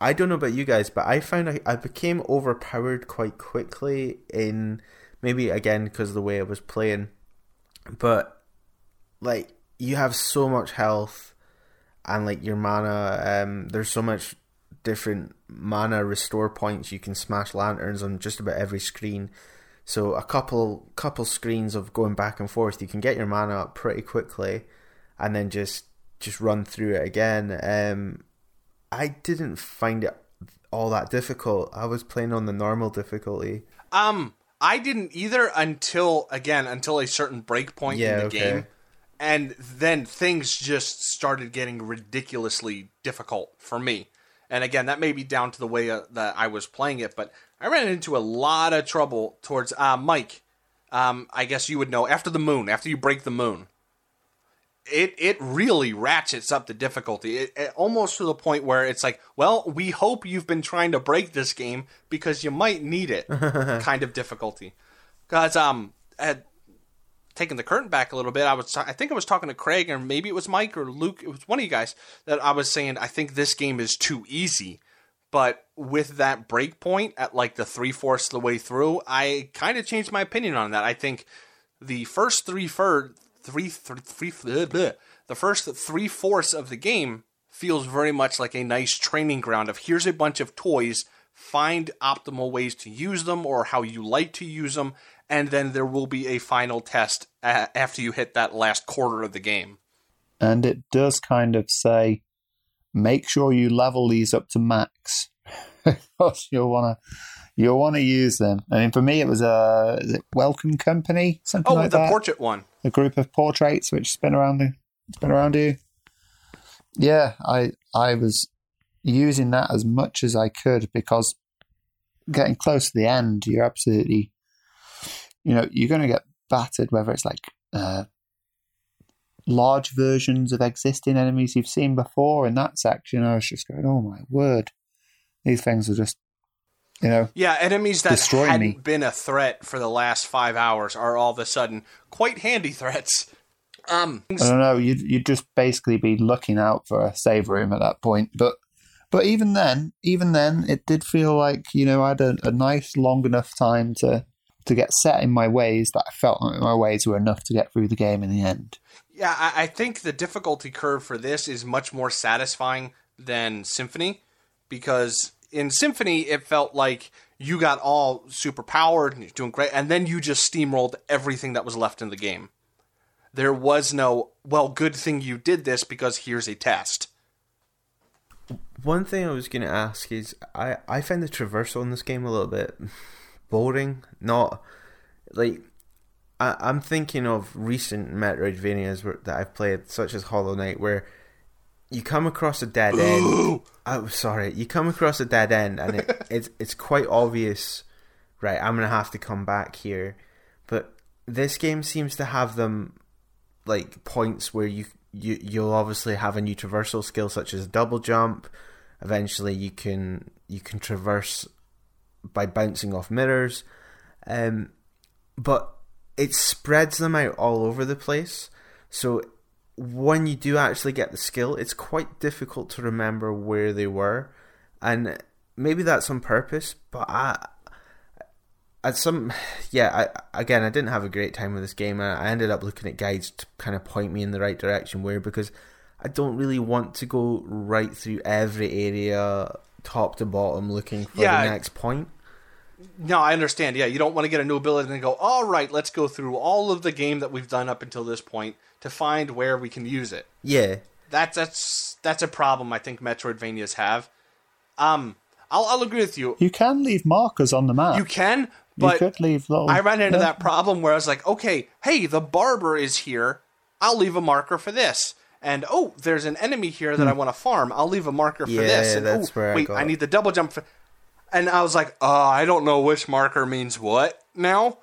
I don't know about you guys, but I found I, I became overpowered quite quickly in maybe again because of the way I was playing, but like you have so much health and like your mana, um, there's so much different mana restore points. You can smash lanterns on just about every screen. So a couple couple screens of going back and forth, you can get your mana up pretty quickly. and then just just run through it again. Um, I didn't find it all that difficult. I was playing on the normal difficulty. Um, I didn't either until again until a certain break point Yeah, in the okay. game, and then things just started getting ridiculously difficult for me. And again, that may be down to the way uh, that I was playing it, but I ran into a lot of trouble towards uh, Mike. Um, I guess you would know after the moon, after you break the moon, it it really ratchets up the difficulty. It, it- almost to the point where it's like, well, we hope you've been trying to break this game because you might need it. [laughs] kind of difficulty. Because um, at, taking the curtain back a little bit, I was I think I was talking to Craig or maybe it was Mike or Luke. It was one of you guys that I was saying I think this game is too easy. But with that break point at like the three fourths of the way through, I kind of changed my opinion on that. I think the first three fur three three, three bleh, bleh. the first three fourths of the game feels very much like a nice training ground of here's a bunch of toys find optimal ways to use them or how you like to use them and then there will be a final test after you hit that last quarter of the game and it does kind of say make sure you level these up to max [laughs] because you'll want to you'll want to use them. I mean for me it was a is it welcome company? Something oh like the that. portrait one. A group of portraits which spin around the spin around you. Yeah i i was using that as much as i could because getting close to the end you're absolutely you know you're going to get battered whether it's like uh, large versions of existing enemies you've seen before in that section i was just going oh my word. These things are just you know yeah enemies that hadn't me. been a threat for the last five hours are all of a sudden quite handy threats um I don't know. You'd you'd just basically be looking out for a save room at that point. But but even then, even then, it did feel like you know I had a, a nice long enough time to to get set in my ways that I felt like my ways were enough to get through the game in the end. Yeah, I, I think the difficulty curve for this is much more satisfying than Symphony because in Symphony it felt like you got all super powered and you're doing great, and then you just steamrolled everything that was left in the game. There was no, well, good thing you did this because here's a test. One thing I was going to ask is I, I find the traversal in this game a little bit boring. Not like I, I'm thinking of recent Metroidvanias that I've played, such as Hollow Knight, where you come across a dead end. I'm [gasps] sorry, you come across a dead end, and it, [laughs] it's it's quite obvious. Right, I'm gonna have to come back here, but this game seems to have them like points where you you you'll obviously have a new traversal skill such as double jump. Eventually, you can you can traverse by bouncing off mirrors, um, but it spreads them out all over the place. So when you do actually get the skill, it's quite difficult to remember where they were, and maybe that's on purpose. But I, at some, yeah, I, again, I didn't have a great time with this game. I, I ended up looking at guides to kind of point me in the right direction where because I don't really want to go right through every area, top to bottom, looking for Yeah. the next point. No, I understand. Yeah, you don't want to get a new ability and then go, all right, let's go through all of the game that we've done up until this point to find where we can use it. Yeah, That's that's that's a problem I think Metroidvanias have. Um, I'll I'll agree with you. You can leave markers on the map. You can, You but could leave little. I ran into yeah. that problem where I was like, okay, hey, the barber is here. I'll leave a marker for this. And oh, there's an enemy here that I want to farm. I'll leave a marker for Hmm. Yeah, this. And that's oh, where I wait, got- I need the double jump. For... And I was like, oh, I don't know which marker means what now.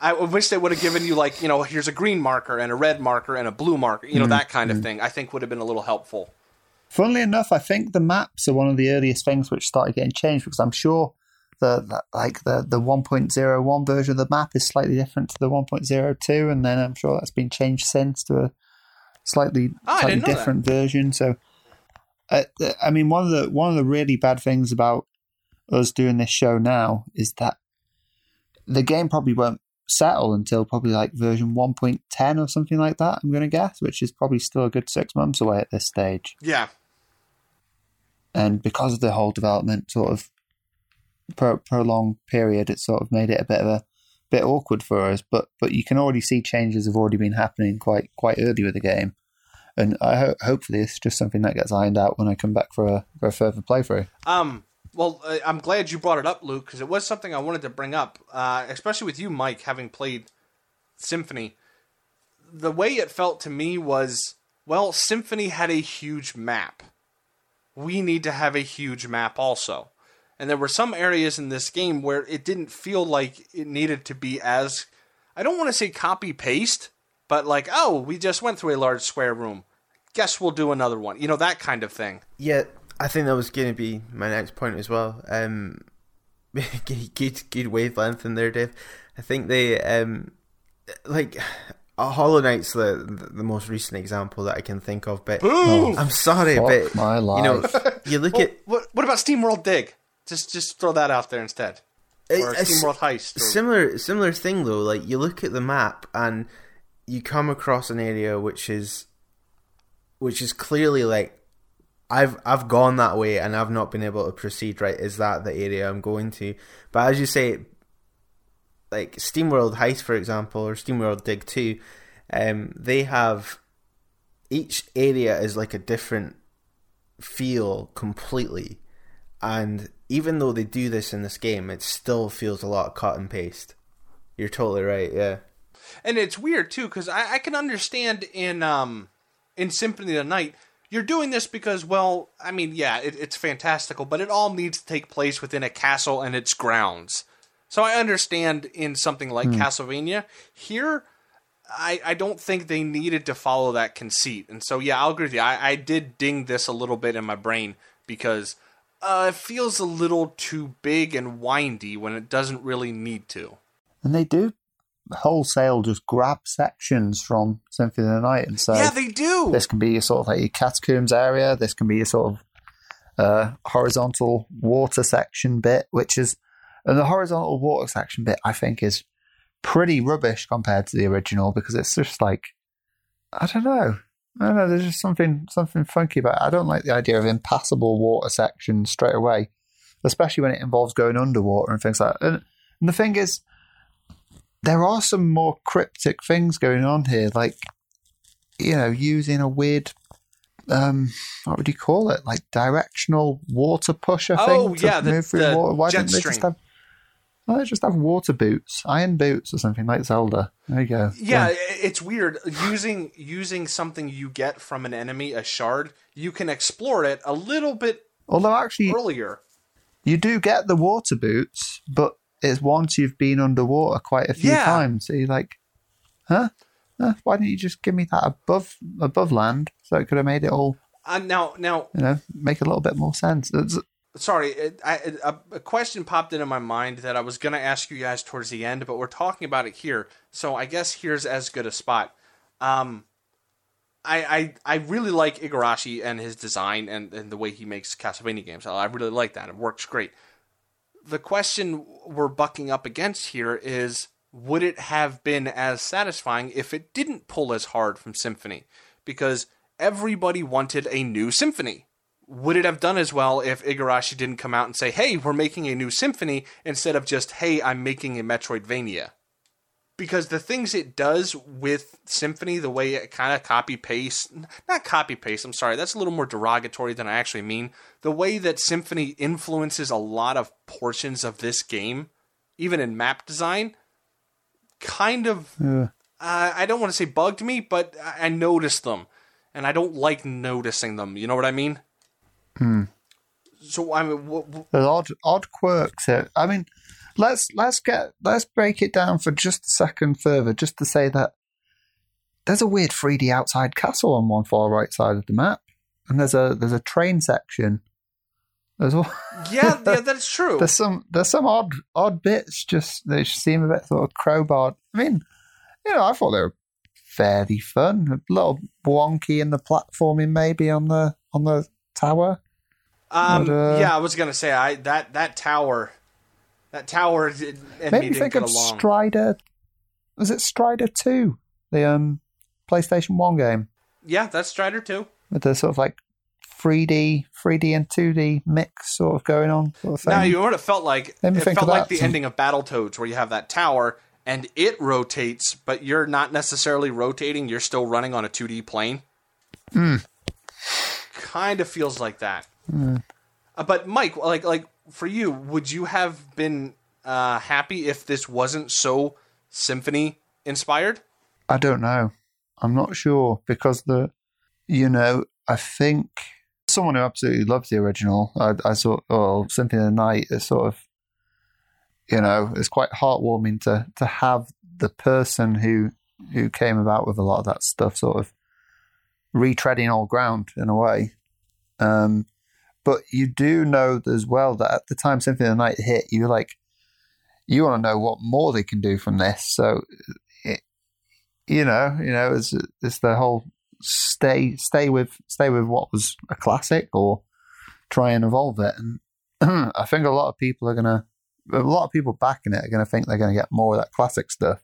I wish they would have given you like, you know, here's a green marker and a red marker and a blue marker, you know, Hmm. that kind of thing. I think would have been a little helpful. Funnily enough, I think the maps are one of the earliest things which started getting changed because I'm sure the, the like the the 1.01 version of the map is slightly different to the 1.02, and then I'm sure that's been changed since to a slightly Oh, slightly didn't that. different version. So, uh, I mean, one of the one of the really bad things about us doing this show now is that the game probably won't settle until probably like version 1.10 or something like that. I'm going to guess, which is probably still a good six months away at this stage Yeah. and because of the whole development sort of pro- prolonged period, it sort of made it a bit of a bit awkward for us. But but you can already see changes have already been happening quite quite early with the game. and I ho- hopefully it's just something that gets ironed out when I come back for a for a further playthrough. Um, well, uh, I'm glad you brought it up, Luke, because it was something I wanted to bring up, uh, especially with you, Mike, having played Symphony. The way it felt to me was, well, Symphony had a huge map. We need to have a huge map also. And there were some areas in this game where it didn't feel like it needed to be as, I don't want to say copy paste, but like, oh, we just went through a large square room. Guess we'll do another one. You know, that kind of thing. Yeah, I think that was going to be my next point as well. Um, [laughs] good, good wavelength in there, Dave. I think they, um, like, uh, Hollow Knight's the the most recent example that I can think of. But Boom! I'm sorry, but my life. you know, you look Well, at what, what about SteamWorld Dig? Just just throw that out there instead. Or a s- SteamWorld Heist. Or, similar similar thing though. Like you look at the map and you come across an area which is which is clearly like I've I've gone that way and I've not been able to proceed. Right? Is that the area I'm going to? But as you say, like SteamWorld Heist, for example, or SteamWorld Dig Two, um, they have each area is like a different feel completely, and even though they do this in this game, it still feels a lot cut and paste. You're totally right. Yeah. and it's weird too because I, I can understand in um in Symphony of the Night you're doing this because well I mean yeah it, it's fantastical but it all needs to take place within a castle and its grounds. So I understand in something like Castlevania here. I, I don't think they needed to follow that conceit. And so, yeah, I'll agree with you. I, I did ding this a little bit in my brain because uh, it feels a little too big and windy when it doesn't really need to. And they do wholesale just grab sections from Symphony of the Night and say, yeah, they do. this can be your sort of like your catacombs area, this can be your sort of uh, horizontal water section bit, which is, and the horizontal water section bit, I think, is pretty rubbish compared to the original because it's just like, I don't know. I don't know. There's just something something funky about it. I don't like the idea of impassable water sections straight away, especially when it involves going underwater and things like that. And, and the thing is, there are some more cryptic things going on here, like you know, using a weird um what would you call it? Like directional water pusher Oh, thing to yeah, the- move through water. Why didn't they just have why don't they just have water boots, iron boots or something like Zelda? There you go. Yeah, i- it's weird using using something you get from an enemy, a shard. You can explore it a little bit Although actually earlier. you do get the water boots, but it's once you've been underwater quite a few Yeah. times. So you're like, huh? Huh? Why didn't you just give me that above above land so it could have made it all Uh, now, now, you know make a little bit more sense? It's, sorry, it, I, it- a, a question popped into my mind that I was going to ask you guys towards the end, but we're talking about it here, so I guess here's as good a spot. Um, I, I, I really like Igarashi and his design and, and the way he makes Castlevania games. I really like that. It works great. The question we're bucking up against here is would it have been as satisfying if it didn't pull as hard from Symphony? Because everybody wanted a new Symphony would it have done as well if Igarashi didn't come out and say, "Hey, we're making a new symphony," instead of just, "Hey, I'm making a Metroidvania"? Because the things it does with Symphony, the way it kind of copy paste, not copy paste, I'm sorry, that's a little more derogatory than I actually mean. The way that Symphony influences a lot of portions of this game, even in map design, kind of, uh, uh, I don't want to say bugged me, but I noticed them. And I don't like noticing them. You know what I mean? Hmm. So I mean, wh- wh- there's odd odd quirks. I mean, let's let's get let's break it down for just a second further, just to say that there's a weird 3D outside castle on one far right side of the map, and there's a there's a train section. There's all, yeah, yeah, [laughs] that's true. there's some there's some odd odd bits just they seem a bit sort of crowbarred. I mean, you know, I thought they were fairly fun, a little wonky in the platforming maybe on the on the tower. Um, But, uh, yeah, I was gonna say I that that tower, that tower did, and me Maybe think of along. Strider. Was it Strider Two, the um PlayStation One game yeah, that's Strider Two. with the sort of like 3D, 3D and 2D mix sort of going on sort of thing? Now you what it felt like? It felt like the ending of Battletoads, where you have that tower and it rotates, but you're not necessarily rotating. You're still running on a 2D plane. Kind of feels like that. Uh, but Mike, like like for you, would you have been uh, happy if this wasn't so symphony inspired? I don't know. I'm not sure because the, you know, I think someone who absolutely loves the original. I, I saw, oh, Symphony of the Night is sort of, you know, it's quite heartwarming to to have the person who who came about with a lot of that stuff sort of retreading old ground in a way. Um, but you do know as well that at the time Symphony of the Night hit, you were like, you want to know what more they can do from this. So, it, you know, you know, it's it's the whole stay stay with stay with what was a classic or try and evolve it. And [clears throat] I think a lot of people are gonna, a lot of people backing it are gonna think they're gonna get more of that classic stuff,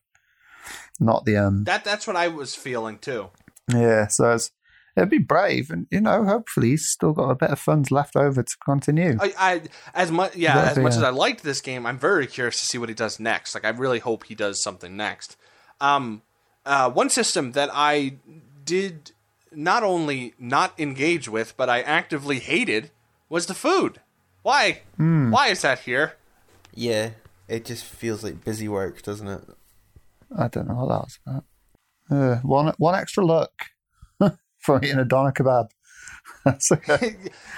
not the um. That that's what I was feeling too. Yeah, so it's it'd be brave, and you know, hopefully he's still got a bit of funds left over to continue. I, I as much yeah, Yeah, as much yeah. as I liked this game, I'm very curious to see what he does next. Like I really hope he does something next. Um, uh, one system that I did not only not engage with, but I actively hated was the food. Why? Hmm. Why is that here? Yeah, it just feels like busy work, doesn't it? I don't know what that was about. Uh, one one extra look for eating [laughs] a doner [laughs] kebab.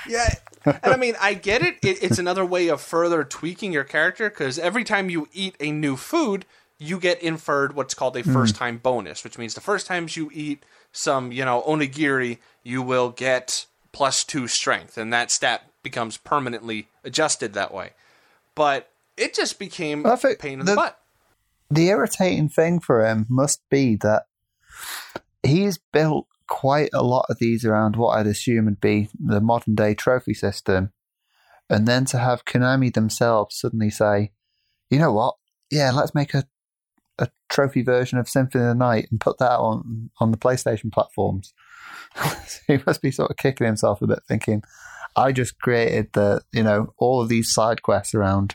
Yeah, and I mean, I get it. it it's another way of further tweaking your character because every time you eat a new food, you get inferred what's called a mm. first time bonus, which means the first times you eat some, you know, onigiri, you will get plus two strength, and that stat becomes permanently adjusted that way. But it just became a pain in the- the butt. the irritating thing for him must be that he's built quite a lot of these around what I'd assume would be the modern day trophy system. And then to have Konami themselves suddenly say, you know what? Yeah, let's make a, a trophy version of Symphony of the Night and put that on on the PlayStation platforms. [laughs] he must be sort of kicking himself a bit, thinking, I just created the you know all of these side quests around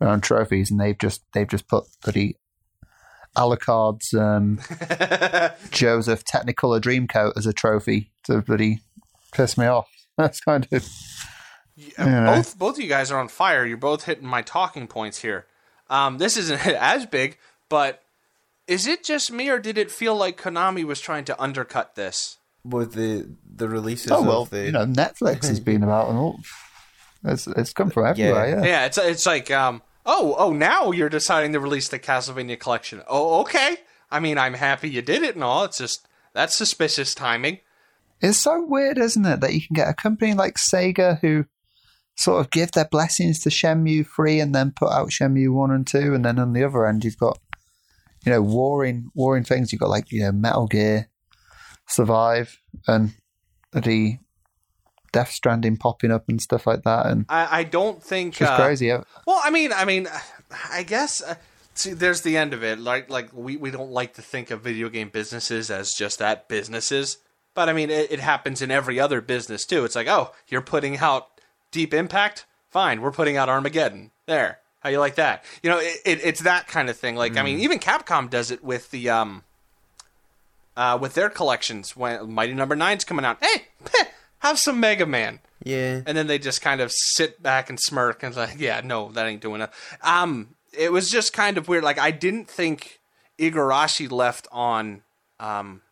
around trophies, and they've just they've just put bloody Alucard's um, [laughs] Joseph Technicolor Dreamcoat as a trophy to bloody piss me off. [laughs] That's kind of know. both both of you guys are on fire. You're both hitting my talking points here. Um, this isn't [laughs] as big, but is it just me or did it feel like Konami was trying to undercut this? With the the releases oh well, of the you know Netflix has been about and all. It's it's come from everywhere. Yeah, Yeah, it's it's like um, oh oh now you're deciding to release the Castlevania collection. Oh okay. I mean I'm happy you did it and all. It's just that's suspicious timing. It's so weird, isn't it, that you can get a company like Sega who sort of give their blessings to Shenmue 3 and then put out Shenmue 1 and 2, and then on the other end, you've got, you know, warring, warring things. You've got, like, you know, Metal Gear, Survive, and the Death Stranding popping up and stuff like that. And I, I don't think it's uh, crazy. Well, I mean, I mean, I guess. Uh, see, there's the end of it. Like, like we, we don't like to think of video game businesses as just that businesses. But I mean, it, it happens in every other business too. It's like, oh, you're putting out Deep Impact. Fine, we're putting out Armageddon. There, how you like that? You know, it, it, it's that kind of thing. Like, I mean, even Capcom does it with the um, uh, with their collections. When Mighty Number Nine's coming out, hey, [laughs] have some Mega Man yeah. and then they just kind of sit back and smirk and like, yeah, no, that ain't doing it. Um, it was just kind of weird. Like I didn't think Igarashi left on um,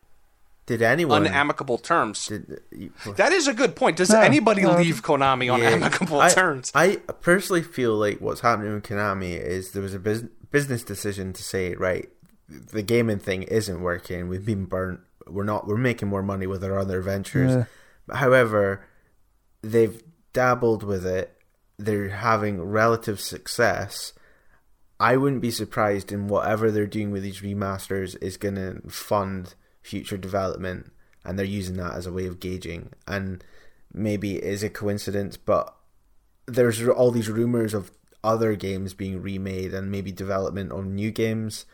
Did anyone? unamicable terms. did, you- That is a good point. Does No, anybody no. leave Konami on Yeah. amicable I, terms? I personally feel like what's happening with Konami is there was a bus- business decision to say, right, the gaming thing isn't working. We've been burnt. We're not. We're making more money with our other ventures. Yeah. However, they've dabbled with it. They're having relative success. I wouldn't be surprised in whatever they're doing with these remasters is going to fund future development, and they're using that as a way of gauging. And maybe it is a coincidence, but there's all these rumors of other games being remade and maybe development on new games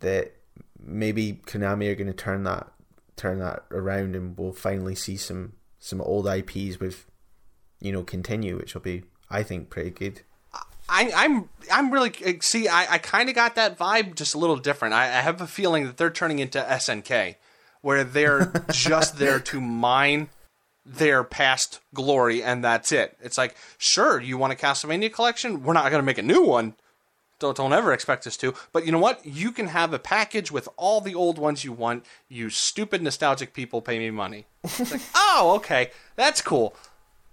that maybe Konami are going to turn that turn that around and we'll finally see some some old IPs with you know continue which will be I think pretty good. I, I'm I'm really see. I, I kind of got that vibe, just a little different. I, I have a feeling that they're turning into SNK, where they're [laughs] just there to mine their past glory and that's it. It's like, sure, you want a Castlevania collection? We're not going to make a new one. Don't, don't ever expect us to. But you know what? You can have a package with all the old ones you want. You stupid nostalgic people pay me money. It's like, [laughs] oh, okay, that's cool.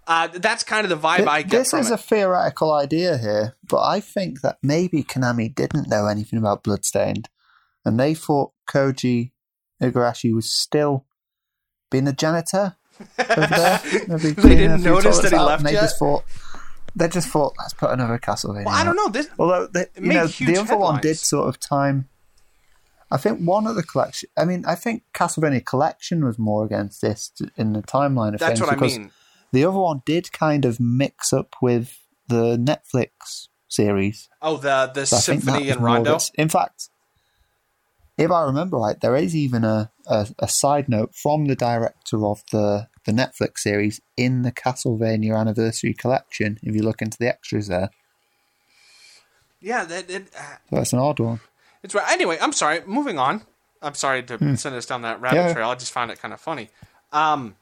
Uh, that's kind of the vibe I get this is it. a theoretical idea here, but I think that maybe Konami didn't know anything about Bloodstained, and they thought Koji Igarashi was still being a janitor over there. [laughs] Maybe They didn't notice that he left and they yet? just thought they just thought let's put another Castlevania. well, I don't know. This, Although they, you made know, huge the other one did sort of time. I think one of the collection. I mean, I think Castlevania Collection was more against this t- in the timeline of that's things what I because mean. the other one did kind of mix up with the Netflix series. Oh, the the So I think that symphony was and rondo. In fact, if I remember right, there is even a, a, a side note from the director of the, the Netflix series in the Castlevania Anniversary Collection. If you look into the extras there, Yeah, that it, uh, so that's an odd one. it's right. Anyway, I'm sorry. Moving on. I'm sorry to send us down that rabbit Hmm. Yeah. trail. I just found it kind of funny. Um,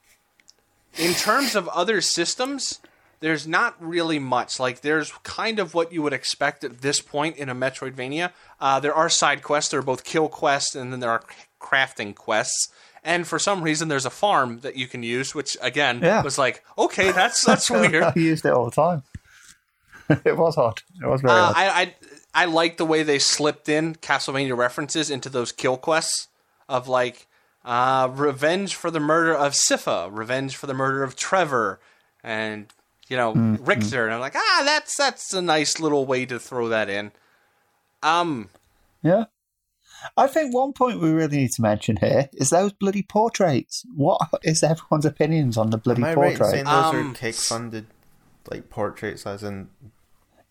in terms of other systems, there's not really much. Like, there's kind of what you would expect at this point in a Metroidvania. Uh, there are side quests. There are both kill quests, and then there are crafting quests. And for some reason, there's a farm that you can use, which again Yeah. was like, okay, that's [laughs] that's weird. I used it all the time. [laughs] it was odd. It was very Uh, odd. I, I I like the way they slipped in Castlevania references into those kill quests of like uh, revenge for the murder of Sypha, revenge for the murder of Trevor, and you know Richter. And I'm like, ah, that's that's a nice little way to throw that in. Um, Yeah. I think one point we really need to mention here is those bloody portraits. What is everyone's opinions on the bloody Am I right in saying those Um, are kick funded like portraits as in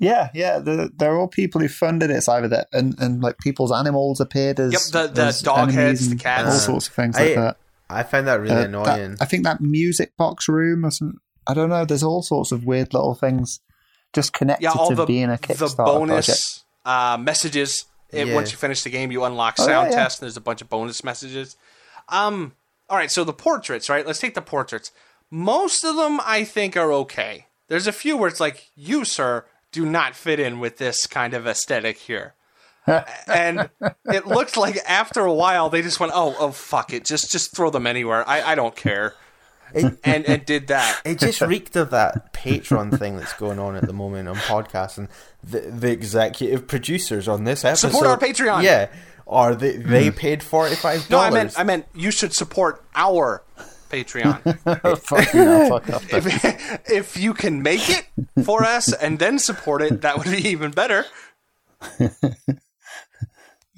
Yeah, yeah, they're, they're all people who funded it. It's either that and, and like people's animals appeared as Yep, the- the as dog enemies heads, the cats. all sorts of things like that. I find that really Uh, that- annoying. I think that music box room or some. I don't know. There's all sorts of weird little things just connected yeah, all to the being a the Kickstarter bonus project. uh, messages. It, Yeah. Once you finish the game, you unlock Oh, yeah, sound yeah. test, and there's a bunch of bonus messages. Um, all right, so the portraits, right? Let's take the portraits. Most of them, I think, are okay. There's a few where it's like, you, sir, do not fit in with this kind of aesthetic here. [laughs] and it looked like after a while they just went, oh, oh, fuck it, just just throw them anywhere. I, I don't care, It, [laughs] and and did that. it just reeked of that Patreon thing that's going on at the moment on podcasts and the, the executive producers on this episode. Support our Patreon. Yeah. Or they, they hmm. paid $45. No, I meant I meant you should support our Patreon. [laughs] Oh, Hell, fuck off. if, [laughs] if you can make it for us and then support it, that would be even better.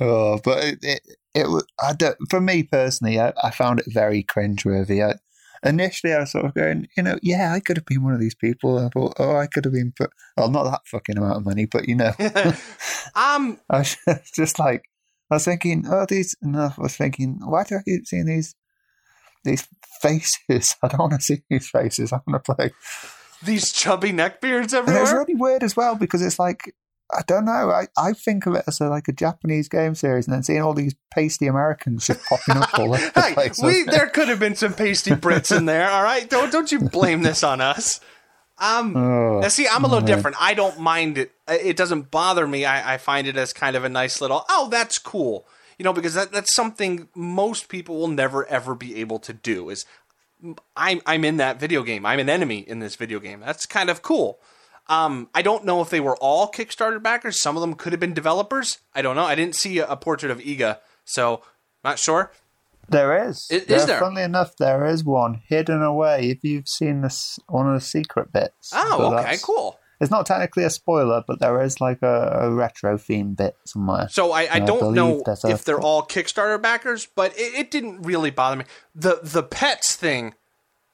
Oh, but it, it, it I don't, for me personally, I, I found it very cringeworthy. I, initially, I was sort of going, you know, yeah, I could have been one of these people. I thought, oh, I could have been, put, well, not that fucking amount of money, but you know, [laughs] [laughs] Um, I was [laughs] just like, I was thinking, oh, these, and I was thinking, why do I keep seeing these, these faces? I don't want to see these faces. I want to play. these chubby neckbeards And it's everywhere. really weird as well because it's like I don't know. I, I think of it as a, like a Japanese game series, and then seeing all these pasty Americans just popping up all over the [laughs] Hey, place. we there could have been some pasty Brits in there. All right, don't don't you blame this on us. Um, [laughs] Oh, see, I'm a little man. different. I don't mind it. It doesn't bother me. I, I find it as kind of a nice little. Oh, that's cool. You know, because that, that's something most people will never ever be able to do. Is I'm I'm in that video game. I'm an enemy in this video game. That's kind of cool. Um, I don't know if they were all Kickstarter backers. Some of them could have been developers. I don't know. I didn't see a, a portrait of Iga, so not sure. There is. Is- is there? Funnily enough, there is one hidden away. If you've seen this, one of the secret bits. Oh, okay, cool. It's not technically a spoiler, but there is like a, a retro theme bit somewhere. So I, I don't believe know if they're all Kickstarter backers, but it, it didn't really bother me. The the pets thing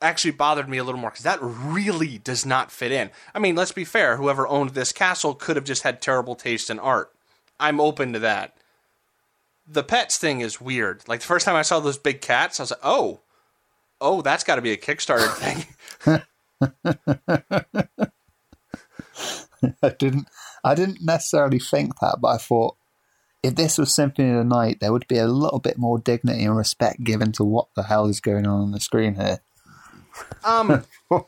actually bothered me a little more because that really does not fit in. I mean, let's be fair. Whoever owned this castle could have just had terrible taste in art. I'm open to that. The pets thing is weird. Like the first time I saw those big cats, I was like, oh, oh, that's got to be a Kickstarter [laughs] thing. [laughs] I didn't. I didn't necessarily think that, but I thought if this was Symphony of the Night, there would be a little bit more dignity and respect given to what the hell is going on on the screen here. Um. [laughs]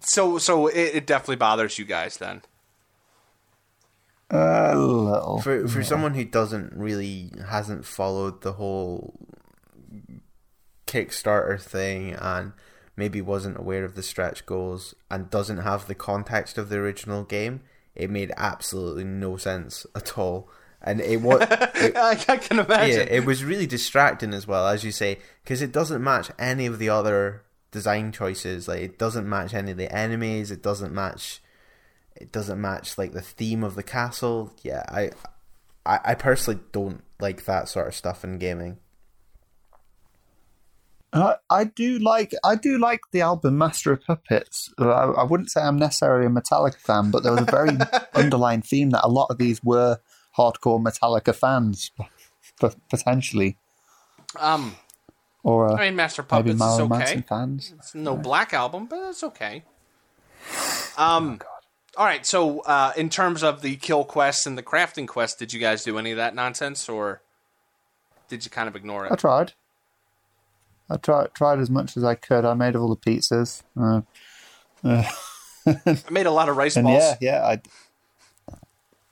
so so it, it definitely bothers you guys then. A little. For for someone who doesn't really hasn't followed the whole Kickstarter thing and maybe wasn't aware of the stretch goals and doesn't have the context of the original game, it made absolutely no sense at all. And it was [laughs] it, I, I can imagine. yeah, it was really distracting as well, as you say, because it doesn't match any of the other design choices. Like it doesn't match any of the enemies. It doesn't match. It doesn't match like the theme of the castle. Yeah, I, I, I personally don't like that sort of stuff in gaming. I, I do like I do like the album Master of Puppets. Uh, I, I wouldn't say I'm necessarily a Metallica fan, but there was a very [laughs] underlying theme that a lot of these were hardcore Metallica fans, potentially, Um. or uh, I mean, Master maybe Puppets is Marilyn okay. Manson fans. It's no Black Album, but it's okay. Oh, Um. all right. So, uh, in terms of the kill quests and the crafting quest, did you guys do any of that nonsense, or did you kind of ignore it? I tried. I tried tried as much as I could. I made all the pizzas. Uh, [laughs] I made a lot of rice balls. yeah, yeah, I.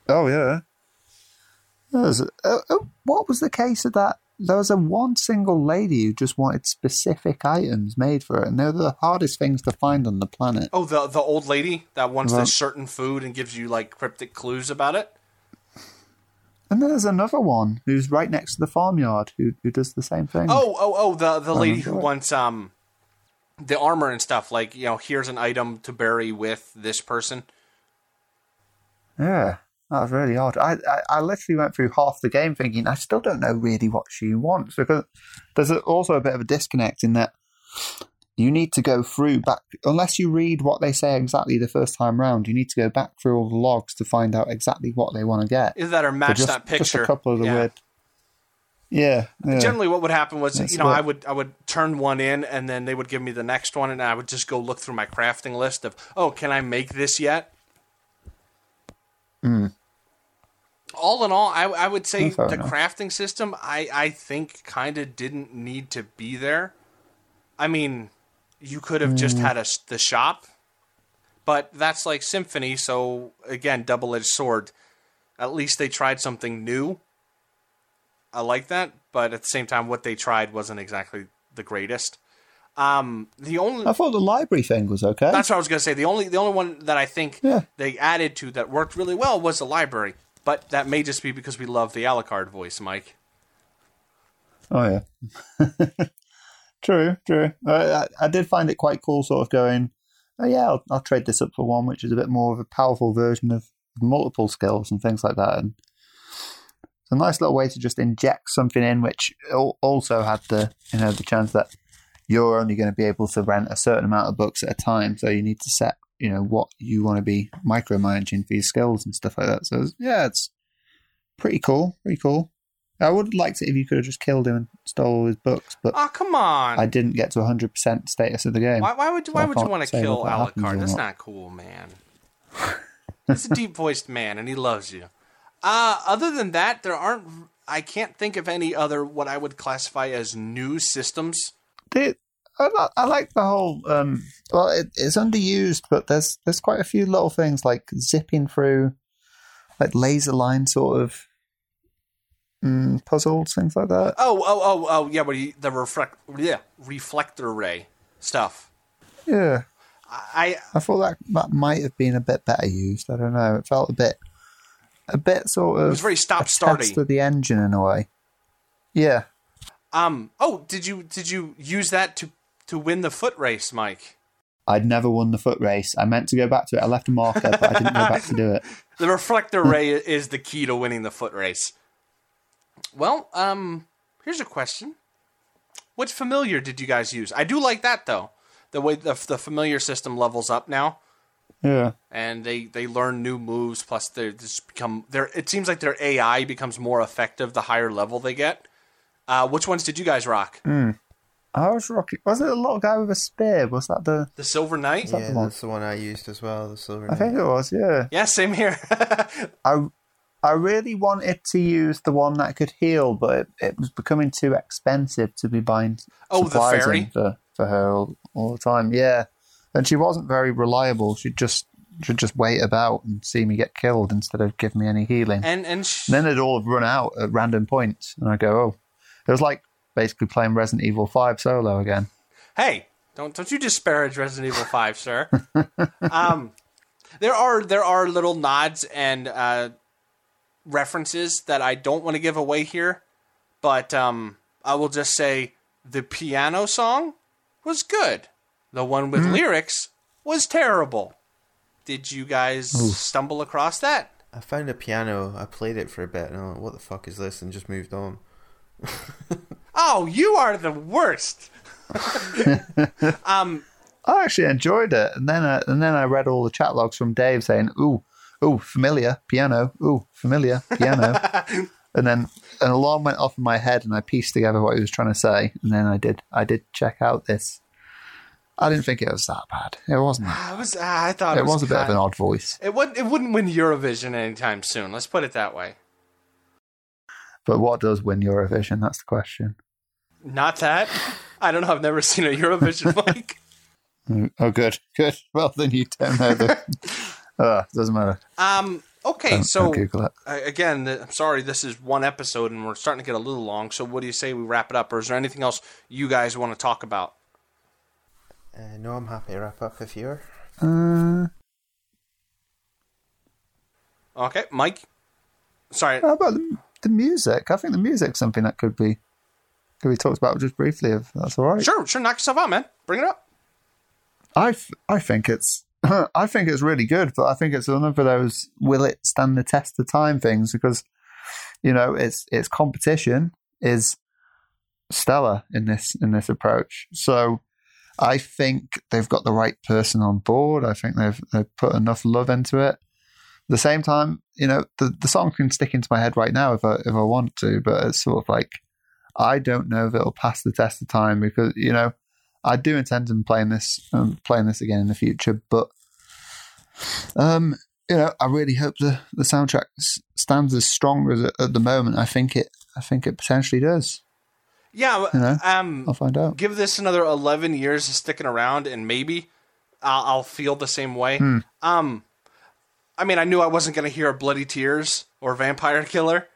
Oh yeah. Was a, uh, uh, what was the case of that? There was a one single lady who just wanted specific items made for it, and they're the hardest things to find on the planet. Oh, the the old lady that wants Well- this certain food and gives you like cryptic clues about it. And then there's another one who's right next to the farmyard who who does the same thing. Oh, oh, oh, the the lady who wants um the armor and stuff. Like you know, here's an item to bury with this person. Yeah, that was really odd. I, I, I literally went through half the game thinking I still don't know really what she wants because there's also a bit of a disconnect in that you need to go through back unless you read what they say exactly the first time round. You need to go back through all the logs to find out exactly what they want to get. Is that or So match just, that picture. Just a couple of the Yeah. weird. Yeah, yeah. Generally, what would happen was, That's you know, what- I would I would turn one in, and then they would give me the next one, and I would just go look through my crafting list of, oh, can I make this yet? Hmm. All in all, I, I would say the enough. crafting system, I, I think, kind of didn't need to be there. I mean, you could have Hmm. just had a, the shop, but that's like Symphony, so again, double edged sword. At least they tried something new. I like that, but at the same time, what they tried wasn't exactly the greatest. Um, the only I thought the library thing was okay. that's what I was gonna say. The only the only one that I think Yeah. they added to that worked really well was the library, but that may just be because we love the Alucard voice, Mike. Oh yeah, [laughs] true, true. I, I, did find it quite cool, sort of going. Oh yeah, I'll, I'll trade this up for one, which is a bit more of a powerful version of multiple skills and things like that. And it's a nice little way to just inject something in, which also had the you know the chance that you're only going to be able to rent a certain amount of books at a time, so you need to set you know what you want to be micromanaging for your skills and stuff like that. So yeah, it's pretty cool, pretty cool. I would have liked it if you could have just killed him and stole all his books, but Oh come on! I didn't get to 100% status of the game. why, why would you, so why would you want to kill Alucard? That's not. cool, man. He's a [laughs] deep voiced man, and he loves you. Uh, other than that, there aren't. I can't think of any other what I would classify as new systems. The- I, I like the whole. Um, well, it, it's underused, but there's there's quite a few little things like zipping through, like laser line sort of mm, puzzles, things like that. Oh, oh, oh, oh, yeah, but he, the reflect, yeah, reflector ray stuff. Yeah, I, I thought that that might have been a bit better used. I don't know. It felt a bit, a bit sort of. it was very stop starting. of the engine in a way. Yeah. Um. Oh, did you did you use that to to win the foot race, Mike? I'd never won the foot race. I meant to go back to it. I left a marker, but I didn't go back to do it. [laughs] The reflector ray is the key to winning the foot race. Well, um, here's a question: Which familiar did you guys use? I do like that though. The way the the familiar system levels up now, Yeah. and they they learn new moves. Plus, they just become their. It seems like their AI becomes more effective the higher level they get. Uh, which ones did you guys rock? Oh, I was rocking. Was it a little guy with a spear? Was that the? The Silver Knight. that Yeah, the one? that's the one I used as well. The silver. Knight. I think it was. Yeah. Yeah, same here. [laughs] I I really wanted to use the one that could heal, but it, it was becoming too expensive to be buying Oh, the fairy? for, for her all, all the time. Yeah, and she wasn't very reliable. She'd just she'd just wait about and see me get killed instead of give me any healing. And and sh- And then they'd all have run out at random points, and I go, oh, it was like basically playing Resident Evil Five solo again. hey, don't don't you disparage Resident Evil Five, sir? [laughs] um, there are there are little nods and uh, references that I don't want to give away here, but um, I will just say the piano song was good. The one with lyrics was terrible. Did you guys stumble across that? I found a piano. I played it for a bit, and I'm like, "What the fuck is this?" and just moved on. [laughs] Oh, you are the worst. [laughs] um, I actually enjoyed it, and then I, and then I read all the chat logs from Dave saying, "Ooh, ooh, familiar piano, ooh, familiar piano," [laughs] and then an alarm went off in my head, and I pieced together what he was trying to say, and then I did I did check out this. I didn't think it was that bad. It wasn't. I was ah, I thought it, It was a bit of an odd voice, It wouldn't. It wouldn't win Eurovision anytime soon. Let's put it that way. But what does win Eurovision? That's the question. Not that. I don't know. I've never seen a Eurovision [laughs] like. Mm, Oh, good, good. [laughs] Well, then you don't know the. uh, [laughs] doesn't matter. Um. Okay. Don't, so don't Google it. uh, again, I'm sorry. This is one episode, and we're starting to get a little long. So, what do you say we wrap it up, or is there anything else you guys want to talk about? Uh, no, I'm happy to wrap up if you're. Uh, Okay, Mike. Sorry. How about the, the music? I think the music's something that could be could be talked about just briefly, if that's all right. Sure. Sure. Knock yourself out, man. Bring it up. I, I think it's [laughs] I think it's really good, but I think it's one of those will it stand the test of time things because you know its its competition is stellar in this in this approach. So I think they've got the right person on board. I think they've they've put enough love into it. At the same time, you know, the the song can stick into my head right now if I if I want to, but it's sort of like I don't know if it'll pass the test of time because you know I do intend on playing this um, playing this again in the future, but um, you know, I really hope the the soundtrack s- stands as strong as it at the moment. I think it I think it potentially does. Yeah. You know, Um. I'll find out. give this another 11 years of sticking around and maybe I'll, I'll feel the same way um i mean i knew i wasn't going to hear bloody tears or vampire killer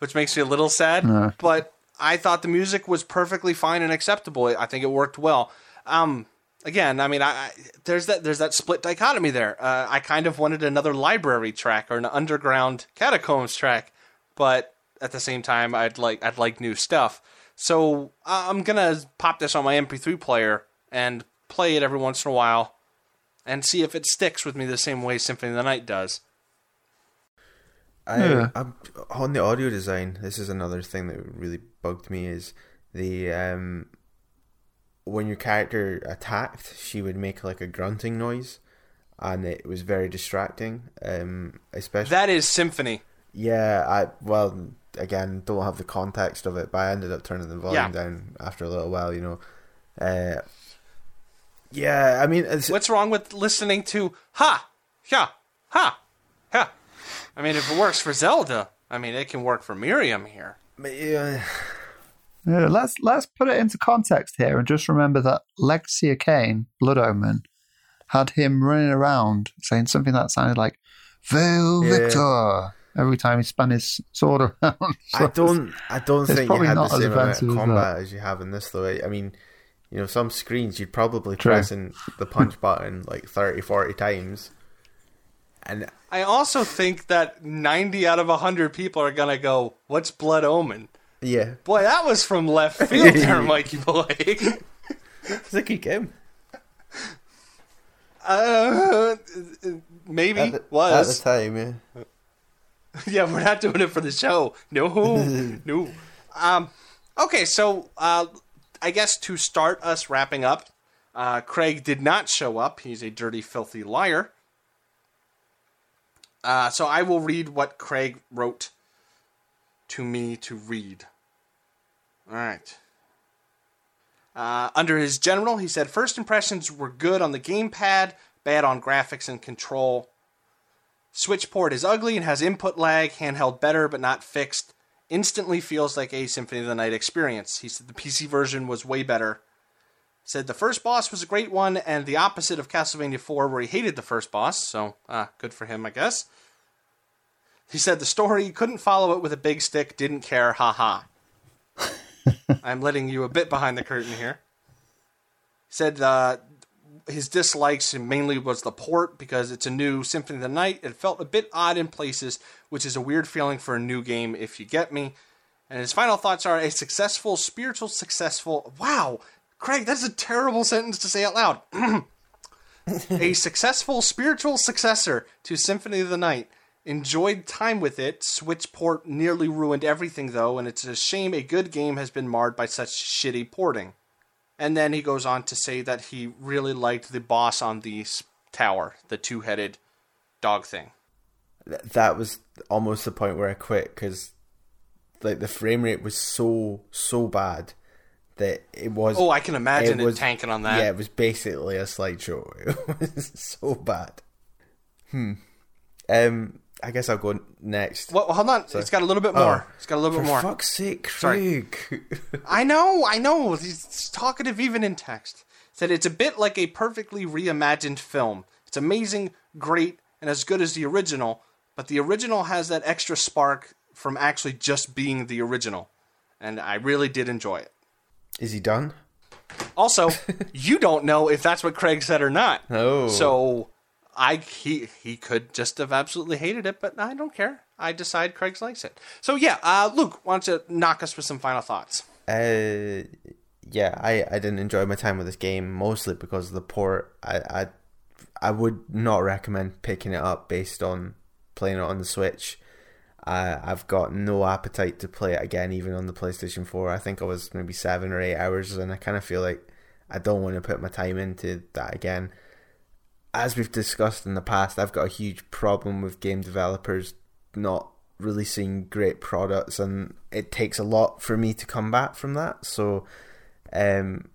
which makes me a little sad No. but i thought the music was perfectly fine and acceptable. I think it worked well. Um again i mean i, I there's that there's that split dichotomy there. Uh, i kind of wanted another library track or an underground catacombs track but at the same time i'd like i'd like new stuff. So uh, i'm gonna pop this on my mp3 player and play it every once in a while and see if it sticks with me the same way symphony of the night does I, Yeah. I'm on the audio design. This is another thing that really bugged me is the um when your character attacked, she would make like a grunting noise, and it was very distracting. Um, especially that is symphony yeah, I well again don't have the context of it, but I ended up turning the volume Yeah. down after a little while. You know, uh, yeah. I mean, it's, what's wrong with listening to ha yeah ha ha i mean if it works for zelda i mean it can work for miriam here yeah, Yeah, let's let's put it into context here and just remember that Legacy of Kain, Blood Omen, had him running around saying something that sounded like "Veil Yeah. Victor" every time he spun his sword around. [laughs] I don't. I don't think you probably had the same amount offensive of as combat as you have in this, though. I mean, you know, some screens you'd probably True. pressing the punch [laughs] button like 30, 40 times, and i also think that 90 out of 100 people are gonna go what's blood omen yeah, boy that was from left [laughs] field there mikey boy it's a good game. uh, maybe At the, was at the time, yeah. [laughs] yeah, we're not doing it for the show. No, no. Um, okay, so uh, I guess to start us wrapping up, uh, Craig did not show up. He's a dirty, filthy liar. Uh, so I will read what Craig wrote to me to read. All right. Uh, under his general, he said first impressions were good on the gamepad, bad on graphics and control. Switch port is ugly and has input lag, handheld better but not fixed. Instantly feels like a Symphony of the Night experience. He said the PC version was way better. Said the first boss was a great one and the opposite of Castlevania 4 where he hated the first boss, so uh, good for him, I guess. He said the story, couldn't follow it with a big stick, didn't care, haha. [laughs] I'm letting you a bit behind the curtain here. He said uh, his dislikes mainly was the port because it's a new Symphony of the Night. It felt a bit odd in places, which is a weird feeling for a new game, if you get me. And his final thoughts are a successful, spiritual, successful. Wow, Craig, that's a terrible sentence to say out loud. [clears throat] a successful spiritual successor to Symphony of the Night. Enjoyed time with it. Switch port nearly ruined everything, though, and it's a shame a good game has been marred by such shitty porting. And then he goes on to say that he really liked the boss on the tower, the two headed dog thing. That was almost the point where I quit because like the frame rate was so so bad that it was. Oh, I can imagine it, it was, tanking on that. Yeah, it was basically a slideshow. [laughs] It was so bad. Hmm. Um. I guess I'll go next. Well, hold on. It's got a little bit oh. more. Oh, it's got a little bit more. fuck's sake, Craig. [laughs] I know, I know. He's talkative even in text. Said it's a bit like a perfectly reimagined film. It's amazing, great, and as good as the original, but the original has that extra spark from actually just being the original. And I really did enjoy it. Is he done? Also, [laughs] you don't know if that's what Craig said or not. Oh. So I he he could just have absolutely hated it, but I don't care. I decide Craig likes it. So yeah, uh, Luke, why don't you knock us with some final thoughts? Uh, yeah, I, I didn't enjoy my time with this game mostly because of the port. I, I I would not recommend picking it up based on playing it on the Switch. I've got no appetite to play it again, even on the PlayStation Four. I think I was maybe seven or eight hours, and I kind of feel like I don't want to put my time into that again. As we've discussed in the past, I've got a huge problem with game developers not releasing great products, and it takes a lot for me to come back from that. So, um,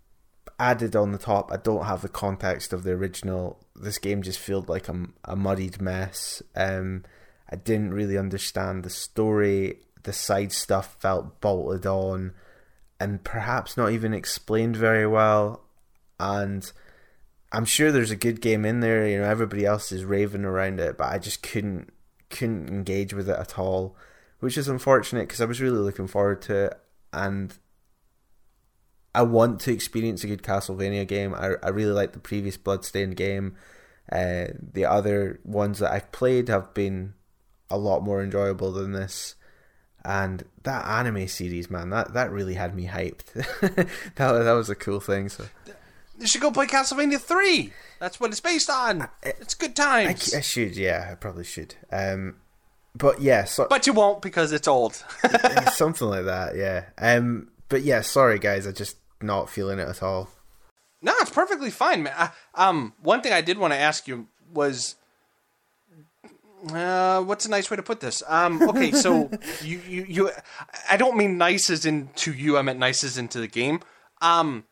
added on the top, I don't have the context of the original. This game just felt like a, a muddied mess. Um, I didn't really understand the story. The side stuff felt bolted on, and perhaps not even explained very well. And I'm sure there's a good game in there. You know, everybody else is raving around it, but I just couldn't couldn't engage with it at all, which is unfortunate because I was really looking forward to it, and I want to experience a good Castlevania game. I I really like the previous Bloodstained game. Uh, the other ones that I've played have been a lot more enjoyable than this. And that anime series, man, that, that really had me hyped. [laughs] that that was a cool thing. So You should go play Castlevania 3. That's what it's based on. It's good I, times. I should, yeah, I probably should. Um, but yeah, so, but you won't because it's old. [laughs] [laughs] something like that, yeah. Um, but yeah, sorry guys, I just not feeling it at all. no, it's perfectly fine, man. I, um, one thing I did want to ask you was, uh, what's a nice way to put this? Um, okay, so [laughs] you, you, you, I don't mean nice as in to you. I meant nice as into the game. Um,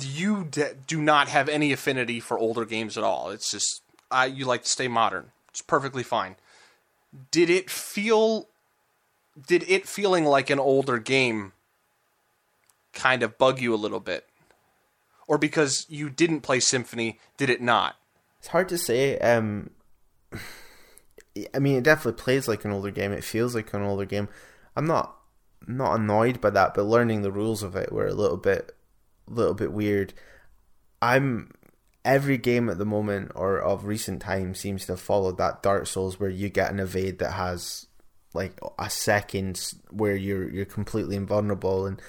you d- do not have any affinity for older games at all. It's just uh, you like to stay modern. It's perfectly fine. Did it feel? Did it feeling like an older game kind of bug you a little bit, or because you didn't play Symphony, did it not? It's hard to say. Um, I mean, it definitely plays like an older game. It feels like an older game. I'm not not annoyed by that, but learning the rules of it were a little bit, little bit weird. I'm every game at the moment or of recent times seems to have followed that Dark Souls where you get an evade that has like a second where you're you're completely invulnerable and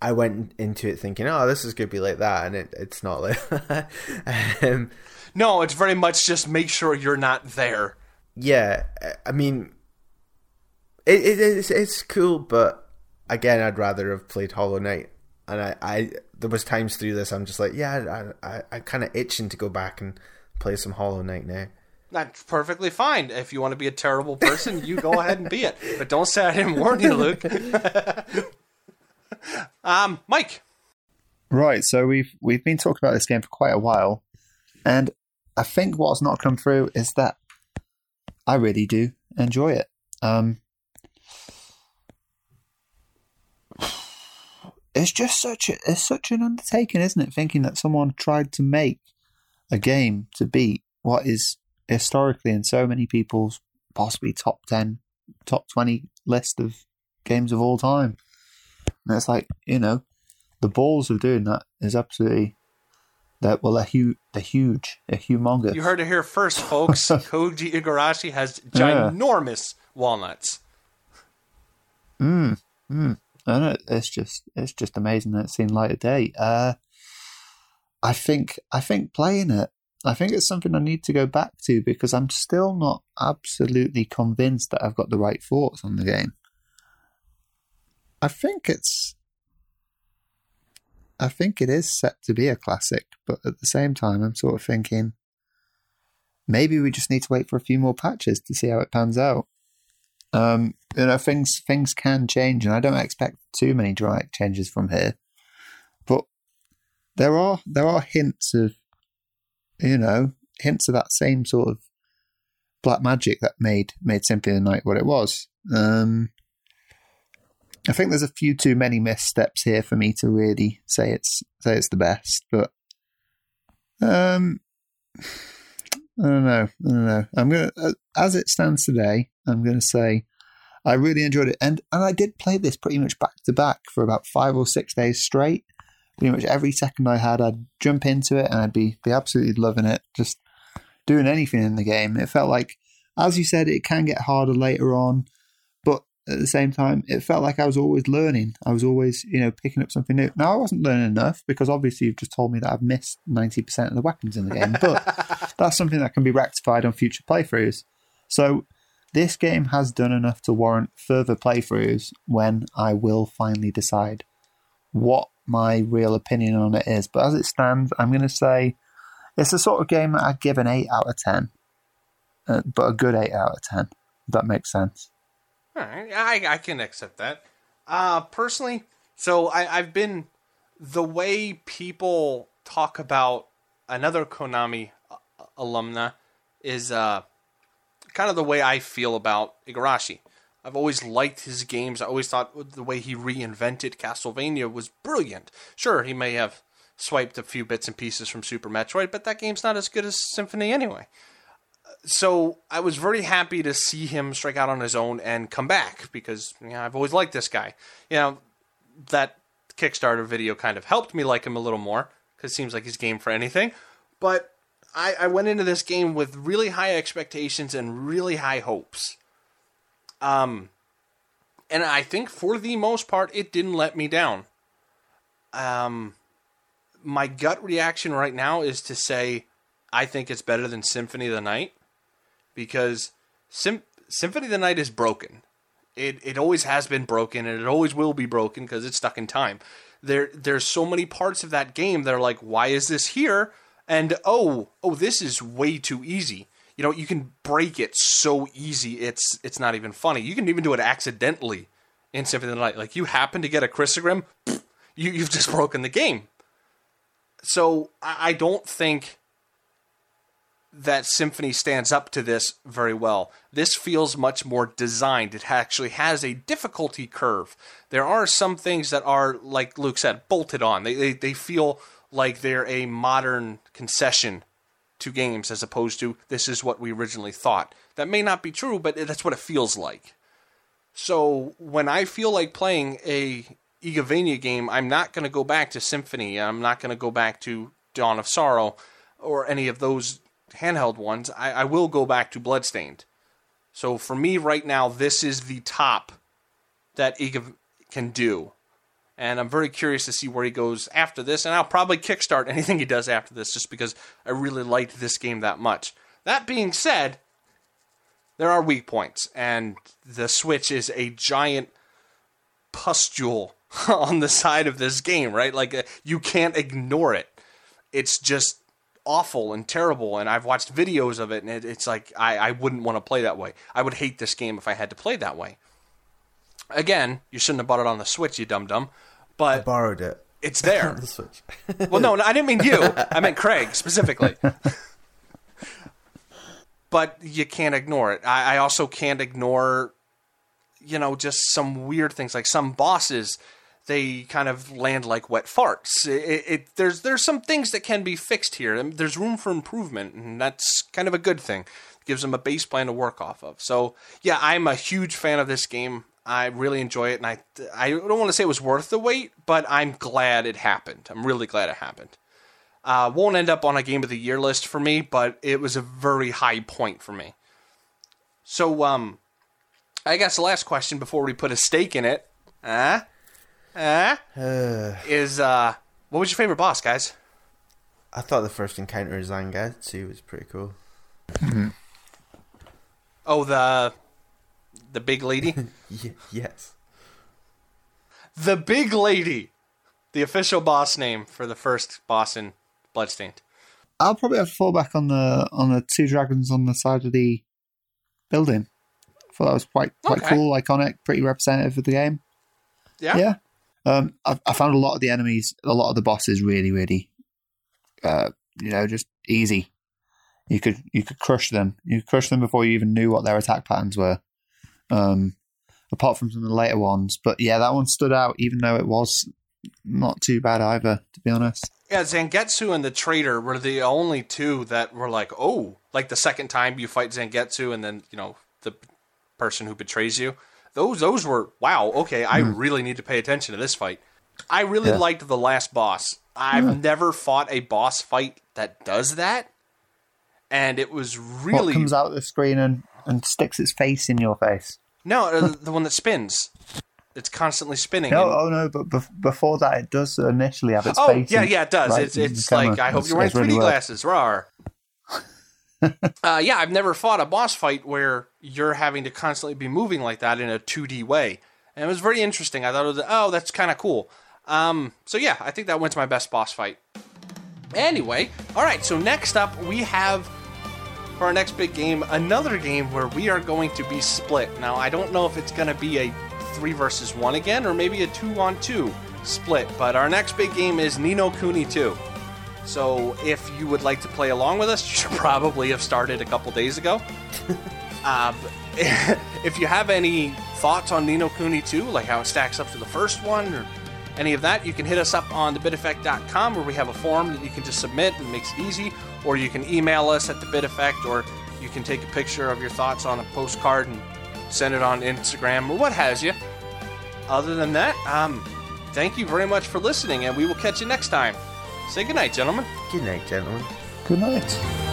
I went into it thinking, oh, this is gonna be like that, and it, it's not like. that. [laughs] um, No, it's very much just make sure you're not there. yeah, I mean, it, it it's it's cool, but again, I'd rather have played Hollow Knight. And I, I there was times through this I'm just like, yeah, I, I, I kind of itching to go back and play some Hollow Knight now. That's perfectly fine. If you want to be a terrible person, you go ahead and be it. But don't say I didn't warn you, Luke. [laughs] um, Mike. Right, so we've we've been talking about this game for quite a while, and I think what's not come through is that I really do enjoy it. Um, it's just such a, it's such an undertaking, isn't it? Thinking that someone tried to make a game to beat what is historically in so many people's possibly top ten, top twenty list of games of all time. And it's like you know, the balls of doing that is absolutely that well, they're, hu- they're huge, they're humongous. You heard it here first, folks. [laughs] Koji Igarashi has ginormous yeah. walnuts. Mm, mm. And it, it's just it's just amazing that it's seen light of day. Uh, I think I think playing it, I think it's something I need to go back to because I'm still not absolutely convinced that I've got the right thoughts on the game. I think it's I think it is set to be a classic, but at the same time I'm sort of thinking maybe we just need to wait for a few more patches to see how it pans out. Um, you know, things things can change, and I don't expect too many dramatic changes from here. But there are there are hints of, you know, hints of that same sort of black magic that made made Symphony of the Night what it was. Um, I think there's a few too many missteps here for me to really say it's say it's the best, but um, [sighs] I don't know. I don't know. I'm gonna, as it stands today, I'm gonna say I really enjoyed it, and and I did play this pretty much back to back for about five or six days straight. Pretty much every second I had, I'd jump into it and I'd be be absolutely loving it, just doing anything in the game. It felt like, as you said, it can get harder later on, but at the same time, it felt like I was always learning. I was always, you know, picking up something new. Now I wasn't learning enough because obviously you've just told me that I've missed ninety percent of the weapons in the game, but [laughs] that's something that can be rectified on future playthroughs. So this game has done enough to warrant further playthroughs when I will finally decide what my real opinion on it is. But as it stands, I'm going to say it's the sort of game that I'd give an 8 out of 10, uh, but a good 8 out of 10. If that makes sense. All right, I, I can accept that. Uh, personally, so I, I've been the way people talk about another Konami uh, alumna is uh, kind of the way I feel about Igarashi. I've always liked his games. I always thought the way he reinvented Castlevania was brilliant. Sure, he may have swiped a few bits and pieces from Super Metroid, but that game's not as good as Symphony anyway. So I was very happy to see him strike out on his own and come back because you know, I've always liked this guy. You know, that Kickstarter video kind of helped me like him a little more because it seems like he's game for anything. But I, I went into this game with really high expectations and really high hopes. Um, and I think for the most part, it didn't let me down. Um, my gut reaction right now is to say I think it's better than Symphony of the Night because Sym- Symphony of the Night is broken. It it always has been broken and it always will be broken because it's stuck in time. There there's so many parts of that game that are like, why is this here? And oh oh this is way too easy. You know you can break it so easy it's it's not even funny. You can even do it accidentally in symphony of the night. Like you happen to get a Crissaegrim you, you've just broken the game. So I, I don't think that symphony stands up to this very well. This feels much more designed. It actually has a difficulty curve. There are some things that are like luke said bolted on. They, they, they feel like they're a modern concession to games as opposed to this is what we originally thought. That may not be true, but that's what it feels like. So when I feel like playing a Igavania game, I'm not going to go back to Symphony. I'm not going to go back to Dawn of Sorrow or any of those handheld ones. I, I will go back to Bloodstained. So for me right now, this is the top that Igav can do and I'm very curious to see where he goes after this. And I'll probably kickstart [laughs] anything he does after this, just because I really liked this game that much. That being said, there are weak points, and the Switch is a giant pustule [laughs] on the side of this game, right? Like uh, you can't ignore it. It's just awful and terrible, and I've watched videos of it, and it, it's like I, I wouldn't want to play that way. I would hate this game if I had to play that way. Again, you shouldn't have bought it on the Switch, you dum dum. But I borrowed it. It's there. [laughs] the Switch. [laughs] well, no, I didn't mean you. I meant Craig specifically. [laughs] but you can't ignore it. I, I also can't ignore, you know, just some weird things like some bosses. They kind of land like wet farts. It, it, there's there's some things that can be fixed here. There's room for improvement, and that's kind of a good thing. gives them a base plan to work off of. So yeah, I'm a huge fan of this game. I really enjoy it, and I I don't want to say it was worth the wait, but I'm glad it happened. I'm really glad it happened. Uh, won't end up on a game of the year list for me, but it was a very high point for me. So, um, I guess the last question before we put a stake in it, uh, uh, [sighs] is uh, what was your favorite boss, guys? I thought the first encounter with Zangetsu was pretty cool. Oh, the the big lady, [laughs] Y- yes. the big lady, the official boss name for the first boss in Bloodstained. I'll probably have to fall back on the on the two dragons on the side of the building. I thought that was quite quite Okay. cool, iconic, pretty representative of the game. Yeah, Yeah. Um, I, I found a lot of the enemies, a lot of the bosses, really, really, uh, you know, just easy. You could you could crush them. You could crush them before you even knew what their attack patterns were. Um, apart from some of the later ones, but yeah, that one stood out, even though it was not too bad either, to be honest. Yeah, Zangetsu and the Traitor were the only two that were like, oh, like the second time you fight Zangetsu and then, you know, the person who betrays you. Those those were wow, okay, I really need to pay attention to this fight. I really Yeah. liked the last boss. I've never fought a boss fight that does that. And it was really what comes out of the screen and, and sticks its face in your face. No, uh, the one that spins. It's constantly spinning. No, and- oh no, but bef- before that, it does initially have its Oh face. yeah, in- yeah, it does. right it's it's like I hope It's- you're wearing it's really 3D well. glasses. Rawr. [laughs] uh, yeah, I've never fought a boss fight where you're having to constantly be moving like that in a 2D way, and it was very interesting. I thought it was oh, that's kind of cool. Um, so yeah, I think that went to my best boss fight. Anyway, all right. So next up, we have for our next big game another game where we are going to be split. Now, I don't know if it's going to be a three versus one again or maybe a two on two split, but our next big game is Ni no Kuni 2. So if you would like to play along with us, [laughs] you should probably have started a couple days ago. [laughs] um, [laughs] if you have any thoughts on Ni no Kuni 2, like how it stacks up to the first one or any of that, you can hit us up on thebiteffect.com where we have a form that you can just submit and it makes it easy. Or you can email us at the Bit Effect, or you can take a picture of your thoughts on a postcard and send it on Instagram or what has you. Other than that, um, thank you very much for listening, and we will catch you next time. Say goodnight, gentlemen. Good night, gentlemen. Good night.